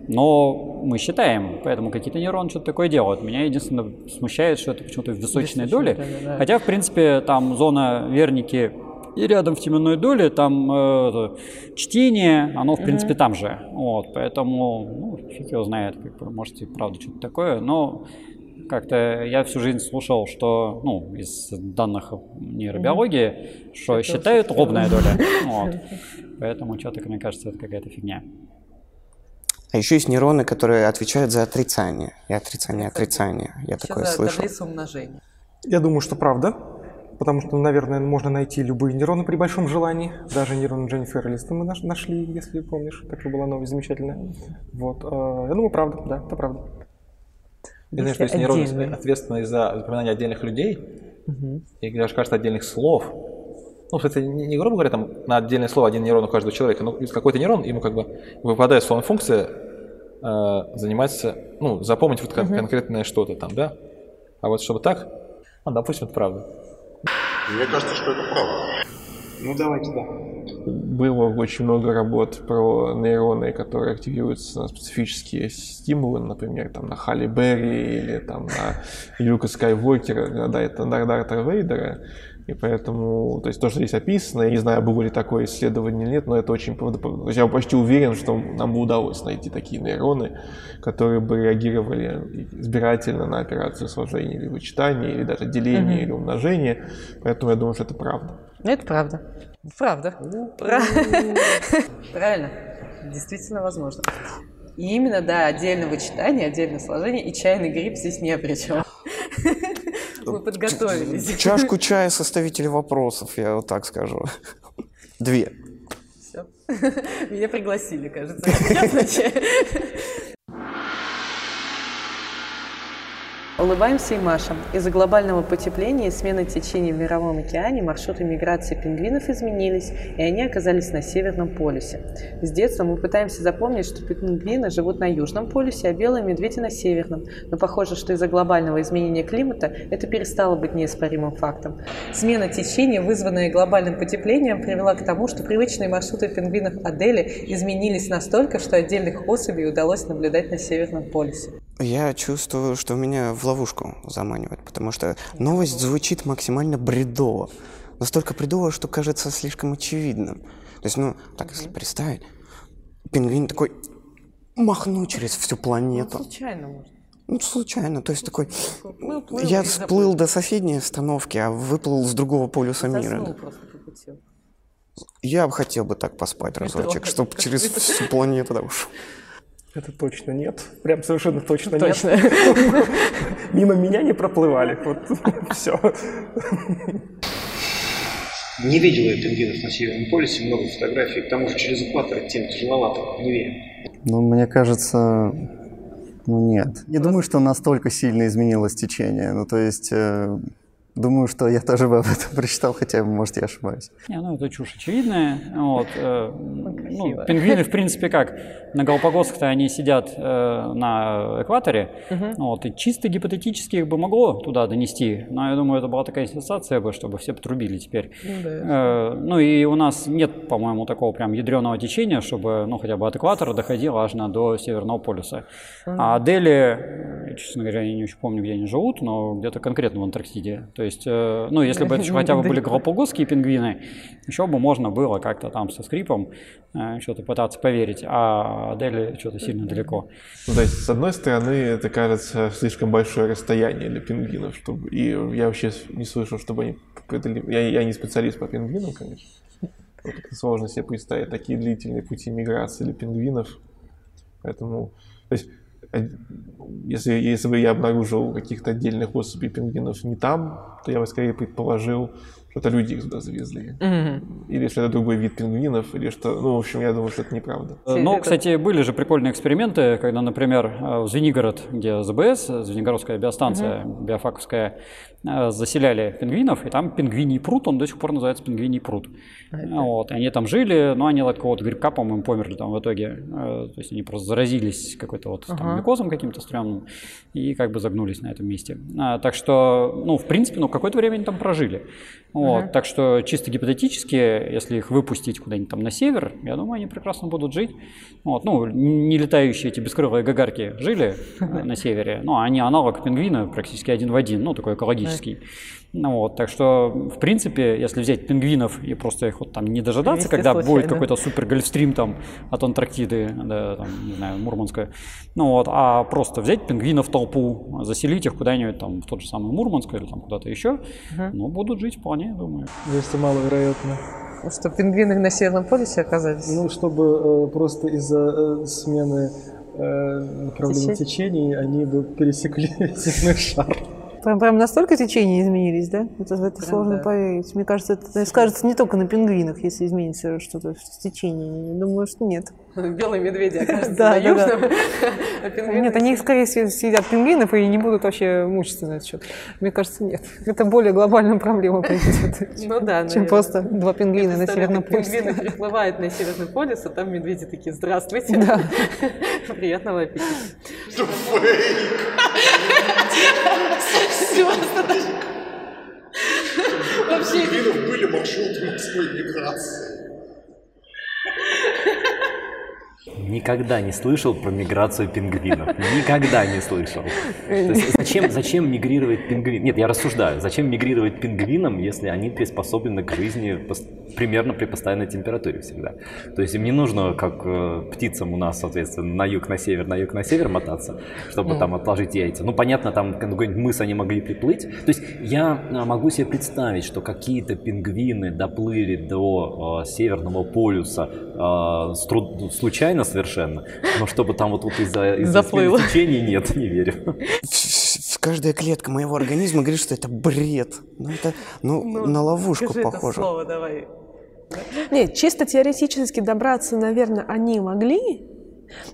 Но мы считаем, поэтому какие-то нейроны что-то такое делают. Меня единственное смущает, что это почему-то в височной доле. Да, да. Хотя, в принципе, там зона Верники и рядом в теменной доле там э, чтение, оно в mm-hmm. принципе там же. Вот, поэтому, ну, фиг его знает, как бы, может и правда что-то такое, но как-то я всю жизнь слушал, что, ну, из данных нейробиологии, mm-hmm. что это считают лобная доля. Вот. Поэтому что-то, мне кажется, это какая-то фигня. А еще есть нейроны, которые отвечают за отрицание. И отрицание, отрицание. Я Еще такое за слышал. таблицу умножения. Я думаю, что правда. Потому что, наверное, можно найти любые нейроны при большом желании. Даже нейрон Дженнифер Элистон мы наш- нашли, если помнишь. Такая была новость замечательная. Вот. э, Я думаю, правда, да, это правда. Я знаю, что есть Если нейроны, отдельные. ответственные за запоминание отдельных людей, и даже, кажется, отдельных слов. Ну, кстати, не, не грубо говоря, там на отдельное слово один нейрон у каждого человека, но из какой-то нейрон ему как бы выпадает словом функция э, заниматься, ну, запомнить вот кон- конкретное что-то там, да? А вот чтобы так, ну, допустим, это правда. Мне кажется, что это правда. Ну, давайте, да. Было очень много работ про нейроны, которые активируются на специфические стимулы, например, там на Халли Берри или там на Люка Скайуокера, на Дарта Дарта Вейдера. И поэтому, то есть то, что здесь описано, я не знаю, было ли такое исследование или нет, но это очень правдоподобно. Я почти уверен, что нам бы удалось найти такие нейроны, которые бы реагировали избирательно на операцию сложения или вычитания, или даже деления Мгм. или умножения. Поэтому я думаю, что это правда. Ну, это правда. Правда. Пра- Правильно. Действительно возможно. И именно, да, отдельное вычитание, отдельное сложение, и чайный гриб здесь не при чем. Мы подготовились. Чашку чая составителя вопросов, я вот так скажу. Две. Всё. Меня пригласили, кажется. Улыбаемся и машем. Из-за глобального потепления и смены течения в Мировом океане маршруты миграции пингвинов изменились, и они оказались на Северном полюсе. С детства мы пытаемся запомнить, что пингвины живут на Южном полюсе, а белые медведи на Северном. Но похоже, что из-за глобального изменения климата это перестало быть неоспоримым фактом. Смена течения, вызванная глобальным потеплением, привела к тому, что привычные маршруты пингвинов Адели изменились настолько, что отдельных особей удалось наблюдать на Северном полюсе. Я чувствую, что меня в ловушку заманивают, потому что новость звучит максимально бредово. Настолько бредово, что кажется слишком очевидным. То есть, ну, так если представить, пингвин такой махнул через всю планету. Случайно, может. Ну, случайно, то есть такой... Плыл Я всплыл до соседней остановки, а выплыл с другого полюса мира. Заснул просто по пути. Я бы хотел бы так поспать разочек, чтобы через всю планету. Это точно нет. Прям совершенно точно, Точно. нет. Мимо меня не проплывали. Вот все. Не видел я пингвинов на Северном полюсе, много фотографий. К тому же через экватор идти тяжеловато, не верю. Ну, мне кажется, ну нет. Не думаю, что настолько сильно изменилось течение. Ну, то есть, э, думаю, что я тоже бы об этом прочитал, хотя, может, я ошибаюсь. Не, ну это чушь очевидная. Вот, э, ну, красиво. пингвины, в принципе, как? На Галапагосах-то они сидят э, на экваторе. Мгм. Вот, и чисто гипотетически их бы могло туда донести. Но я думаю, это была такая сенсация бы, чтобы все потрубили теперь. Э, ну и у нас нет, по-моему, такого прям ядреного течения, чтобы, ну, хотя бы от экватора доходило аж на до Северного полюса. А Дели, честно говоря, я не очень помню, где они живут, но где-то конкретно в Антарктиде. То есть, э, ну, если бы это еще хотя бы были галапагосские пингвины, еще бы можно было как-то там со скрипом э, что-то пытаться поверить, а Дели что-то сильно далеко. Ну, то есть, с одной стороны, это кажется слишком большое расстояние для пингвинов, чтобы... и я вообще не слышал, чтобы они... Я, я не специалист по пингвинам, конечно. Вот это сложно себе представить такие длительные пути миграции для пингвинов. Поэтому, то есть, если, если бы я обнаружил каких-то отдельных особей пингвинов не там, то я бы скорее предположил, что это люди их туда завезли. Мгм. Или что это другой вид пингвинов, или что... Ну, в общем, я думаю, что это неправда. Э, Но, кстати, были же прикольные эксперименты, когда, например, э, в Звенигород, где ЗБС, Звенигородская биостанция биофаковская, э, заселяли пингвинов, и там пингвиний пруд, он до сих пор называется пингвиний пруд. Вот, и они там жили, но они от какого-то грибка, по-моему, померли там в итоге. То есть они просто заразились какой-то вот там Ага. микозом каким-то стрёмным и как бы загнулись на этом месте. А, Так что, ну, в принципе, ну, какое-то время они там прожили. Вот, Мгм. так что чисто гипотетически, если их выпустить куда-нибудь там на север, я думаю, они прекрасно будут жить. Вот, ну, не летающие эти бескрылые гагарки жили э, на севере, но они аналог пингвина практически один в один, ну, такой экологический. Ну, вот, так что, в принципе, если взять пингвинов и просто их вот там не дожидаться, когда будет случайно. какой-то супер гольфстрим там от Антарктиды до, там, не знаю, Мурманска, ну вот, а просто взять пингвинов в толпу, заселить их куда-нибудь там в тот же самый Мурманск или там куда-то еще, ну, будут жить вполне, я думаю. Кажется, маловероятно. Что пингвины на Северном полюсе оказались? Ну, чтобы э, просто из-за э, смены э, направления течений они бы пересекли земной шар. Прям, прям настолько течения изменились, да? Это, это Прям сложно да. поверить. Мне кажется, это скажется не только на пингвинах, если изменится что-то с течением. Я думаю, что нет. Белые медведи окажутся Да, на да, южном, да. пингвины Нет, они, скорее всего, съедят пингвинов и не будут вообще мучиться на этот счет. Мне кажется, нет. Это более глобальная проблема произойдет, Ну да, чем просто два пингвина на Северном полюсе. Пингвины приплывают на Северный полюс, а там медведи такие, здравствуйте. Да. Приятного аппетита. Вообще... Пингвинов были маршруты морской миграции. Никогда не слышал про миграцию пингвинов. Никогда не слышал. Зачем, зачем мигрировать пингвин? Нет, я рассуждаю. Зачем мигрировать пингвинам, если они приспособлены к жизни примерно при постоянной температуре всегда? То есть им не нужно, как э, птицам у нас, соответственно, на юг, на север, на юг, на север мотаться, чтобы там отложить яйца. Ну, понятно, там какой-нибудь мыс они могли приплыть. То есть я а, могу себе представить, что какие-то пингвины доплыли до э, Северного полюса э, с труд- случайно совершенно, но чтобы там вот, вот из-за из течения нет, не верю. В- Каждая клетка моего организма говорит, что это бред. Ну, это ну, на ловушку Скажи это похоже. слово давай. Нет, чисто теоретически добраться, наверное, они могли.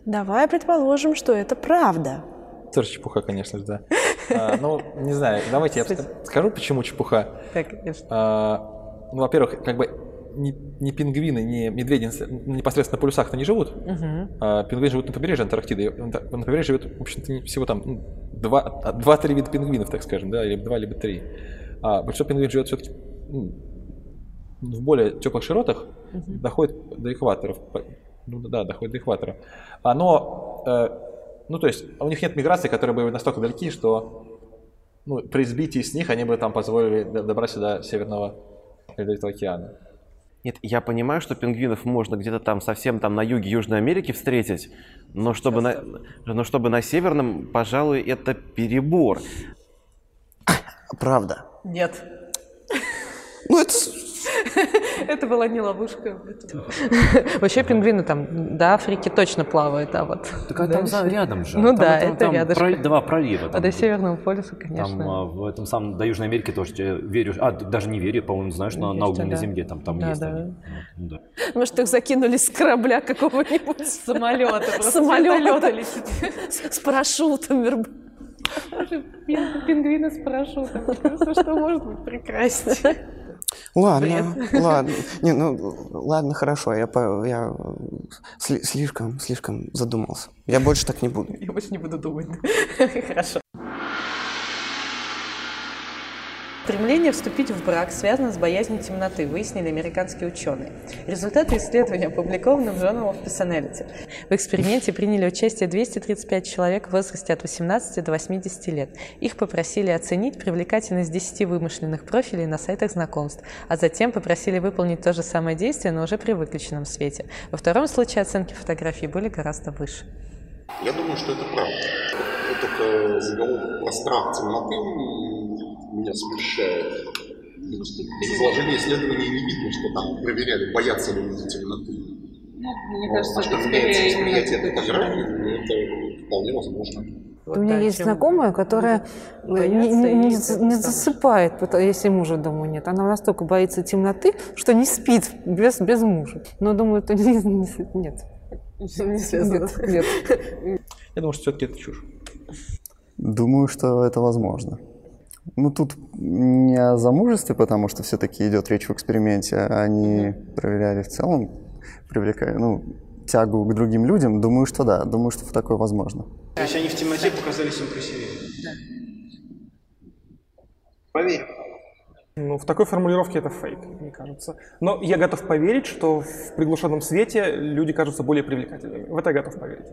Давай предположим, что это правда. Тоже чепуха, конечно же, да. А, ну, не знаю, давайте я скажу, почему чепуха. Так, конечно. А, ну, во-первых, как бы ни, ни пингвины, ни медведи ну, непосредственно на полюсах-то не живут. Мгм. А, пингвины живут на побережье Антарктиды. На побережье живет, в общем-то, не- всего там ну, два, а, два-три вида пингвинов, так скажем, да, или два, либо три. А большинство пингвинов живет все-таки в более теплых широтах, Мгм. доходит до экватора. По- Ну да, доходит до экватора. Оно, э, ну то есть у них нет миграции, которые были настолько далеки, что ну, при сбитии с них они бы там позволили добраться до Северного Ледовитого океана. Нет, я понимаю, что пингвинов можно где-то там совсем там на юге Южной Америки встретить, но чтобы, на, но чтобы на Северном, пожалуй, это перебор. Правда. Нет. Ну, это... Это была не ловушка. Вообще пингвины там до Африки точно плавают, а вот... Так а там рядом же. Ну Там да, это- там про- два пролива А там до. Северного полюса, Там конечно. а, в этом самом, до Южной Америки тоже верю, а, даже не верю, по-моему, знаешь, на, да. земле там, там есть. Может, их закинули с корабля какого-нибудь. Самолета. Самолета. летит. С парашютом. Пингвины с парашютом. Кажется, Что может быть прекраснее? Ладно, Бред. ладно. Не, ну, ладно, хорошо. Я, по- я сли- слишком, слишком задумался. Я больше так не буду. Я больше не буду думать. Хорошо. Стремление вступить в брак связано с боязнью темноты, выяснили американские ученые. Результаты исследования опубликованы в Journal of Personality. В эксперименте приняли участие 235 человек в возрасте от 18 до 80 лет. Их попросили оценить привлекательность 10 вымышленных профилей на сайтах знакомств, а затем попросили выполнить то же самое действие, но уже при выключенном свете. Во втором случае оценки фотографий были гораздо выше. Я думаю, что это правда. Вот только заголовок про страх темноты меня смущает. Из изложения исследований не видно, что там проверяли, боятся ли люди темноты. мне Вот. кажется, а что это меняется восприятие ну, это вполне возможно. У меня есть знакомая, которая э, не, не- не не засыпает, если мужа дома нет. Она настолько боится темноты, что не спит без, без мужа. Но думаю, это не, не- нет. Не связано. Нет, нет. Я думаю, что все-таки это чушь. Думаю, что это возможно. Ну, тут не о замужестве, потому что все-таки идет речь в эксперименте. а Они проверяли в целом, привлекая, ну, тягу к другим людям. Думаю, что да. Думаю, что такое возможно. То есть они в темноте показались им красивее. Поверь. Ну, в такой формулировке это фейк, мне кажется. Но я готов поверить, что в приглушенном свете люди кажутся более привлекательными. В это я готов поверить.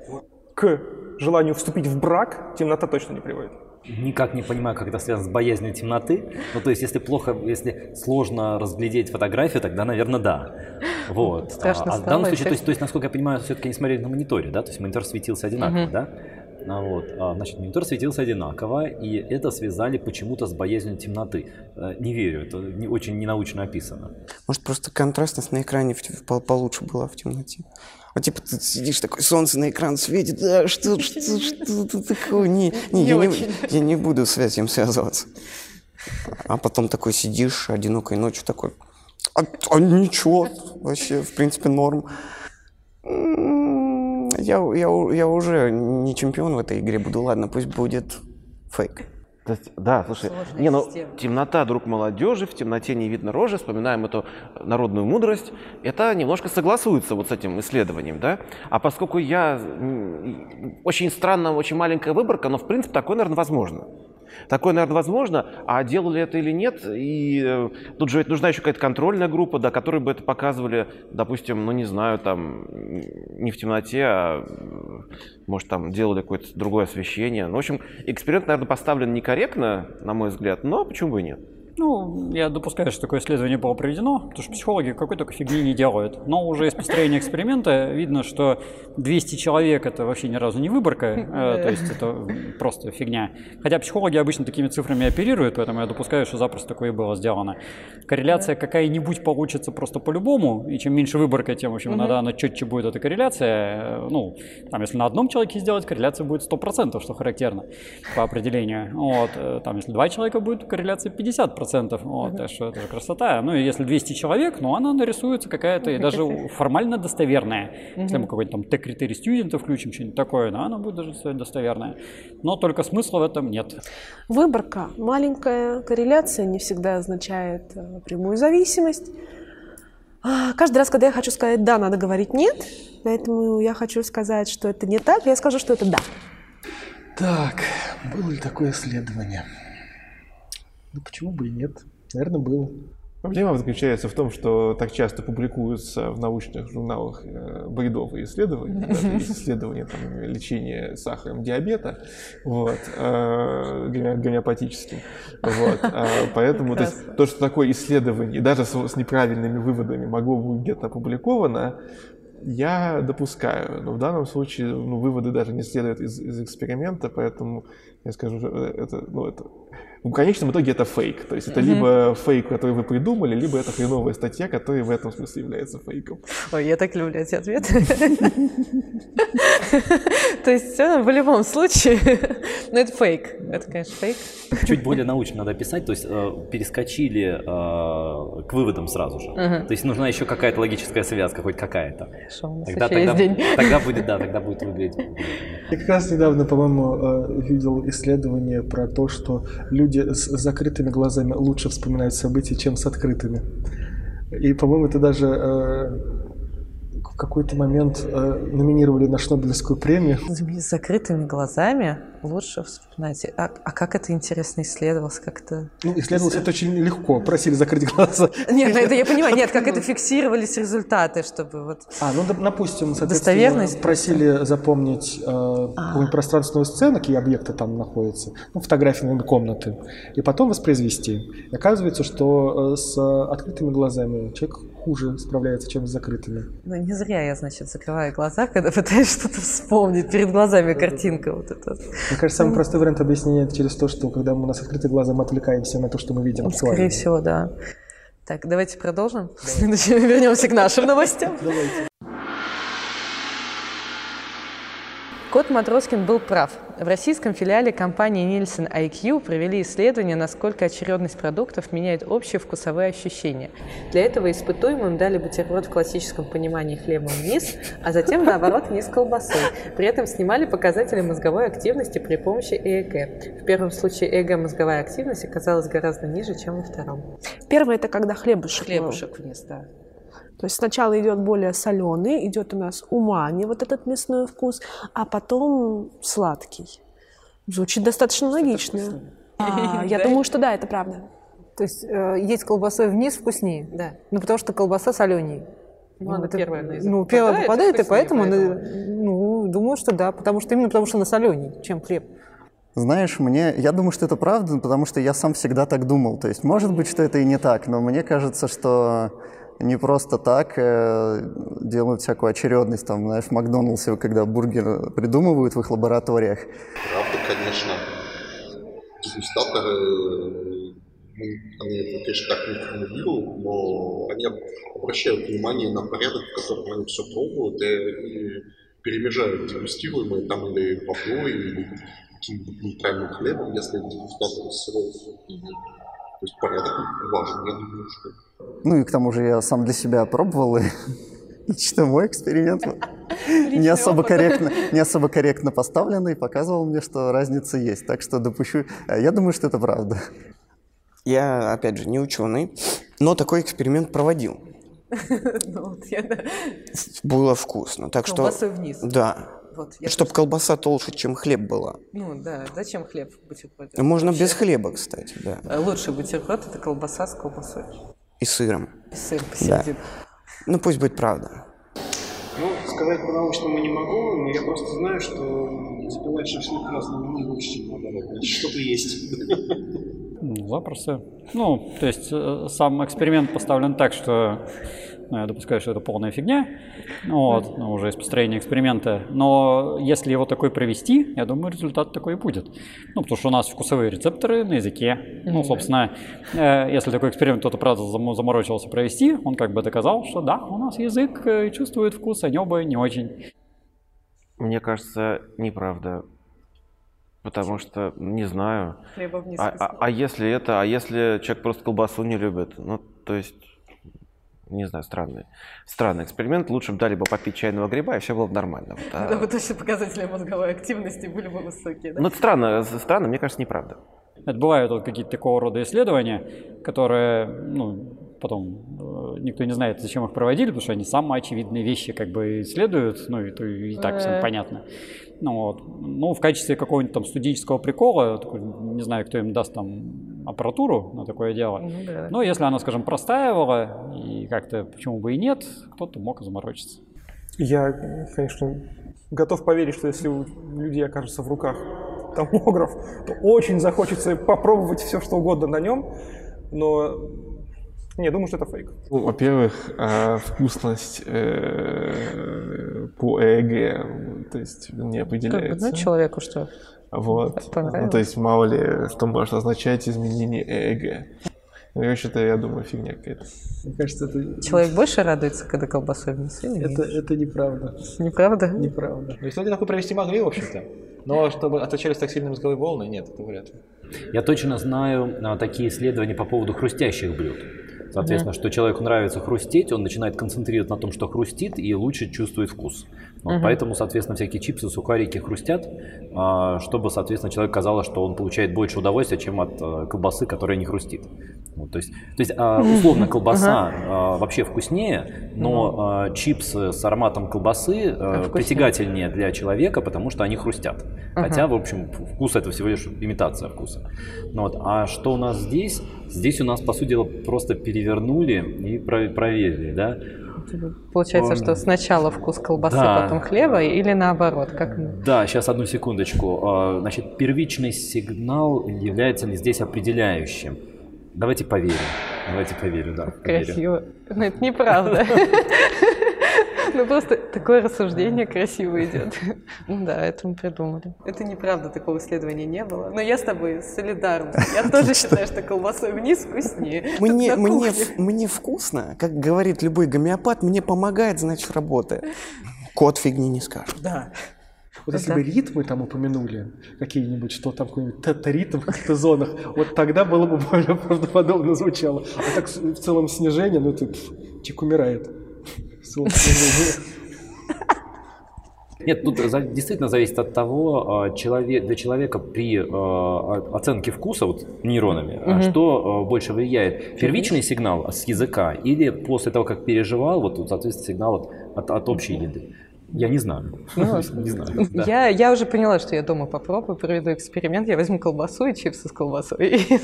К желанию вступить в брак темнота точно не приводит. Никак не понимаю, как это связано с боязнью темноты. Ну, то есть, если плохо, если сложно разглядеть фотографию, тогда, наверное, да. Вот. Страшно а, а в данном случае, то есть, то есть, насколько я понимаю, все-таки они смотрели на мониторе, да? То есть монитор светился одинаково, Мгм. да? А Вот. А, Значит, монитор светился одинаково, и это связали почему-то с боязнью темноты. Э, Не верю, это не, очень ненаучно описано. Может, просто контрастность на экране в- в- пол- получше была в темноте. Вот типа ты сидишь такой, солнце на экран светит, да, что, что, что такое? Не, не, Не я, не, я не буду с этим связываться. А потом такой сидишь одинокой ночью такой, а, а ничего, вообще, в принципе, норм. Я, я, я уже не чемпион в этой игре буду, ладно, пусть будет фейк. То есть, Да, слушай, Сложная не, ну, система. темнота, друг молодежи, в темноте не видно рожи, вспоминаем эту народную мудрость, это немножко согласуется вот с этим исследованием, да? А поскольку я, очень странно, очень маленькая выборка, но в принципе такое, наверное, возможно. Такое, наверное, возможно, а делали это или нет, и э, тут же ведь нужна еще какая-то контрольная группа, да, которые бы это показывали, допустим, ну не знаю, там, не в темноте, а может там делали какое-то другое освещение. Ну, в общем, эксперимент, наверное, поставлен некорректно, на мой взгляд, но почему бы и нет? Ну, я допускаю, что такое исследование было проведено, потому что психологи какой только фигни не делают. Но уже из построения эксперимента видно, что 200 человек это вообще ни разу не выборка, э, то есть это просто фигня. Хотя психологи обычно такими цифрами оперируют, поэтому я допускаю, что запросто такое и было сделано. Корреляция какая-нибудь получится просто по-любому, и чем меньше выборка, тем, в общем, иногда она четче будет эта корреляция. Э, Ну, там, если на одном человеке сделать, корреляция будет 100%, что характерно по определению. Вот, э, там, если два человека будет, корреляция 50%. Вот, так что это же красота. Ну, и если 200 человек, ну, она нарисуется какая-то, и даже формально достоверная. Если мы какой-то там Т-критерий студента включим, что-нибудь такое, ну, она будет даже достоверная. Но только смысла в этом нет. Выборка. Маленькая корреляция не всегда означает э, прямую зависимость. А, Каждый раз, когда я хочу сказать «да», надо говорить «нет», поэтому я хочу сказать, что это не так, я скажу, что это «да». Так, было ли такое исследование? Ну почему бы и нет? Наверное, было. Проблема заключается в том, что так часто публикуются в научных журналах э, бредовые исследования, исследования там, лечения сахаром диабета, вот, э, гоме- гомеопатическим. Вот, а, поэтому то, есть, то, что такое исследование, даже с, с неправильными выводами могло быть где-то опубликовано, я допускаю, но в данном случае ну, выводы даже не следуют из, из эксперимента, поэтому я скажу, что это, ну, это, в конечном итоге это фейк. То есть это Мгм. либо фейк, который вы придумали, либо это хреновая статья, которая в этом смысле является фейком. Ой, я так люблю эти ответы. То есть в любом случае, ну это фейк. Это, конечно, фейк. Чуть более научно надо писать, то есть э, перескочили э, к выводам сразу же. То есть нужна еще какая-то логическая связка, хоть какая-то. Хорошо, у нас Тогда, будет, да, тогда будет выглядеть. Я как раз недавно, по-моему, э, видел исследование про то, что люди с закрытыми глазами лучше вспоминают события, чем с открытыми. И, по-моему, это даже э, в какой-то момент э, номинировали на Шнобелевскую премию. С закрытыми глазами лучше вспоминать. А, а как это интересно исследовалось? Как это... Ну, исследовалось это очень легко. Просили закрыть глаза. Нет, ну это я понимаю. Нет, как это фиксировались результаты, чтобы вот... А, ну, доп- допустим, Достоверность? просили запомнить э, какую-нибудь пространственную сцену, какие объекты там находятся, ну, фотографии, комнаты, и потом воспроизвести. И оказывается, что э, с открытыми глазами человек хуже справляется, чем с закрытыми. Ну, не зря я, значит, закрываю глаза, когда пытаюсь что-то вспомнить. Перед глазами картинка вот эта. Мне кажется, самый простой вариант объяснения это через то, что когда у нас открыты глаза, мы отвлекаемся на то, что мы видим. Ну, Скорее всего, да. Так, давайте продолжим. Следующим вернемся к нашим новостям. Кот Матроскин был прав. В российском филиале компании Nielsen IQ провели исследование, насколько очередность продуктов меняет общие вкусовые ощущения. Для этого испытуемым дали бутерброд в классическом понимании хлебом вниз, а затем, наоборот, вниз колбасой. При этом снимали показатели мозговой активности при помощи ЭЭГ. В первом случае ЭЭГ мозговая активность оказалась гораздо ниже, чем во втором. Первое это когда хлебушек. Хлебушек вниз, да. То есть сначала идет более соленый, идет у нас умами, вот этот мясной вкус, а потом сладкий. Звучит достаточно логично. А, я думаю, что да, это правда. То есть э, есть колбасой вниз вкуснее? Да. Ну, потому что колбаса соленее. Ну, она первая на язык Ну, первая попадает, попадает, и поэтому, она- поэтому. ну, думаю, что да, потому что именно потому что она соленее, чем хлеб. Знаешь, мне, я думаю, что это правда, потому что я сам всегда так думал. То есть, может быть, что это и не так, но мне кажется, что не просто так э, делают всякую очередность, там, знаешь, в Макдональдсе, когда бургер придумывают в их лабораториях. Правда, конечно. Дегустаторы, ну, они это, конечно, так не формулируют, но они обращают внимание на порядок, в котором они все пробуют и, и перемежают дегустируемые там или водой, или каким-нибудь нейтральным хлебом, если дегустатор сырой. То есть порядок важен, я думаю, что... Ну и к тому же я сам для себя пробовал, и лично мой эксперимент не особо, корректно, не особо корректно поставленный показывал мне, что разница есть. Так что допущу... Я думаю, что это правда. Я, опять же, не ученый, но такой эксперимент проводил. Ну, вот я, да. Было вкусно. Так что... Вниз. Да. Вот, я Чтобы колбаса толще, чем хлеб была. Ну да, зачем хлеб в бутерброде? Можно Вообще. без хлеба, кстати, да. Э, Лучший бутерброд – это колбаса с колбасой. И сыром. И сыр Да. посередине. Ну пусть будет правда. Ну, сказать по-научному не могу, но я просто знаю, что запивать шашлык красным вином лучше, чем наоборот. Значит, что-то есть. Ну, запросто. Ну, то есть э, сам эксперимент поставлен так, что ну, я допускаю, что это полная фигня, ну, вот, ну, уже из построения эксперимента. Но если его такой провести, я думаю, результат такой и будет. Ну, потому что у нас вкусовые рецепторы на языке. Ну, собственно, э, если такой эксперимент кто-то, правда, зам- заморочился провести, он как бы доказал, что да, у нас язык э, чувствует вкус, а небо не очень. Мне кажется, неправда. Потому что, не знаю. Хлеба вниз А, а- а если это, а если человек просто колбасу не любит? Ну, то есть, не знаю, странный. Странный эксперимент. Лучше бы дали бы попить чайного гриба, и все было бы нормально. Вот, а- Да, вот точно показатели мозговой активности были бы высокие. Да? Ну, это странно, странно, мне кажется, неправда. Это бывают вот какие-то такого рода исследования, которые, ну, потом э, никто не знает, зачем их проводили, потому что они самые очевидные вещи как бы исследуют, ну, и, и так всем Э. понятно. Ну, вот. ну, в качестве какого-нибудь там студенческого прикола, такой, не знаю, кто им даст там аппаратуру на такое дело, Ну да. но если она, скажем, простаивала, и как-то почему бы и нет, кто-то мог заморочиться. Я, конечно, готов поверить, что если у людей окажется в руках томограф, то очень захочется попробовать все, что угодно на нем, но не, думаю, что это фейк. Ну, во-первых, а, вкусность э, по ЭЭГ, то есть не Как бы, определяется. ну, человеку что? Вот. Ну, то есть мало ли, что может означать изменение ЭЭГ. Ну, я считаю, я думаю, фигня какая-то. Мне кажется, это... Человек больше радуется, когда колбасой вниз или Это, это неправда. Неправда? Неправда. Ну, исследование такое провести могли, в общем-то. Но чтобы отличались так сильно мозговые волны, нет, это вряд ли. Я точно знаю а, такие исследования по поводу хрустящих блюд. Соответственно, Мгм. что человеку нравится хрустеть, он начинает концентрироваться на том, что хрустит, и лучше чувствует вкус. Вот Мгм. Поэтому, соответственно, всякие чипсы, сухарики хрустят, а, чтобы, соответственно, человеку казалось, что он получает больше удовольствия, чем от а, колбасы, которая не хрустит. Вот, то есть, то есть а, условно, колбаса а, вообще вкуснее, но а, чипсы с ароматом колбасы а, вкуснее. притягательнее для человека, потому что они хрустят. Ага. Хотя, в общем, вкус это всего лишь имитация вкуса. Ну вот. А что у нас здесь? Здесь у нас, по сути дела, просто перевернули и про- проверили, да? Получается, Он- что сначала вкус колбасы, Да. потом хлеба, или наоборот? Как... Да, сейчас одну секундочку. А, Значит, первичный сигнал является ли здесь определяющим? Давайте поверим. Давайте поверим, да. поверим. Красиво. Но это неправда. Ну просто такое рассуждение красиво идет. Ну да, это мы придумали. Это неправда, такого исследования не было. Но я с тобой солидарна. Я тоже считаю, что колбасой вниз вкуснее. Мне, мне, мне вкусно, как говорит любой гомеопат, мне помогает, значит, работает. Кот фигни не скажет. Да. Вот если бы ритмы там упомянули, какие-нибудь, что там какой-нибудь тета-ритм в каких-то зонах, вот тогда было бы более правдоподобно звучало. А так в целом снижение, ну ты человек умирает. Нет, тут действительно зависит от того, а, человек, для человека при а, оценке вкуса вот, нейронами, Мгм. что больше влияет, первичный сигнал с языка или после того, как переживал, вот, соответственно, сигнал от, от, от общей еды. Я не знаю. Ну, Не знаю. да. Я, я уже поняла, что я дома попробую, проведу эксперимент. Я возьму колбасу и чипсы с колбасой.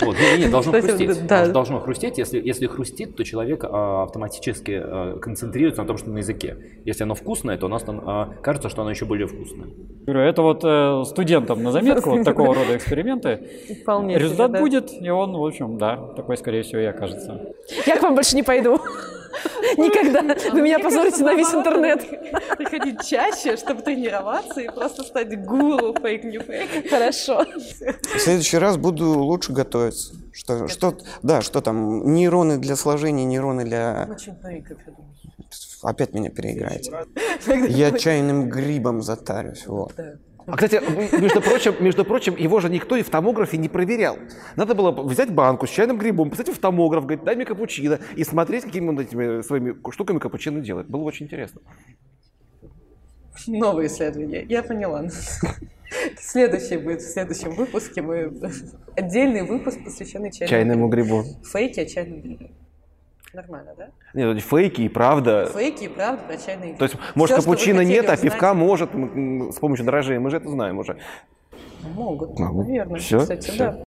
Вот, не, не, должно есть, хрустеть. да. Должно- хрустеть. Если, если хрустит, то человек а, автоматически а, концентрируется на том, что на языке. Если оно вкусное, то у нас там, а, кажется, что оно еще более вкусное. Говорю, это вот э, студентам на заметку вот такого рода эксперименты. Вполне себе, Результат да. будет, и он, в общем, да, такой, скорее всего, и окажется. Я к вам больше не пойду. Никогда. Вы меня позорите на весь интернет. Приходить чаще, чтобы тренироваться и просто стать гуру фейк фейк. Хорошо. В следующий раз буду лучше готовиться. Что, что, да, что там, нейроны для сложения, нейроны для... Очень я думаю. Опять меня переиграете. Я чайным грибом затарюсь, вот. А, кстати, между прочим, между прочим, его же никто и в томографе не проверял. Надо было взять банку с чайным грибом, посадить в томограф, говорить, дай мне капучино, и смотреть, какими он этими своими штуками капучино делает. Было очень интересно. Новые исследования. Я поняла. Следующий будет в следующем выпуске. Мы отдельный выпуск, посвященный чайному, Чайному грибу. Фейки о чайном грибе. Нормально, да? Нет, это фейки и правда. Фейки и правда про чайный гриб. То есть, может, вы капучино нет, а узнать, пивка может с помощью дрожжей. Мы же это знаем уже. Могут, Могут. наверное. Всё, Кстати, всё. да.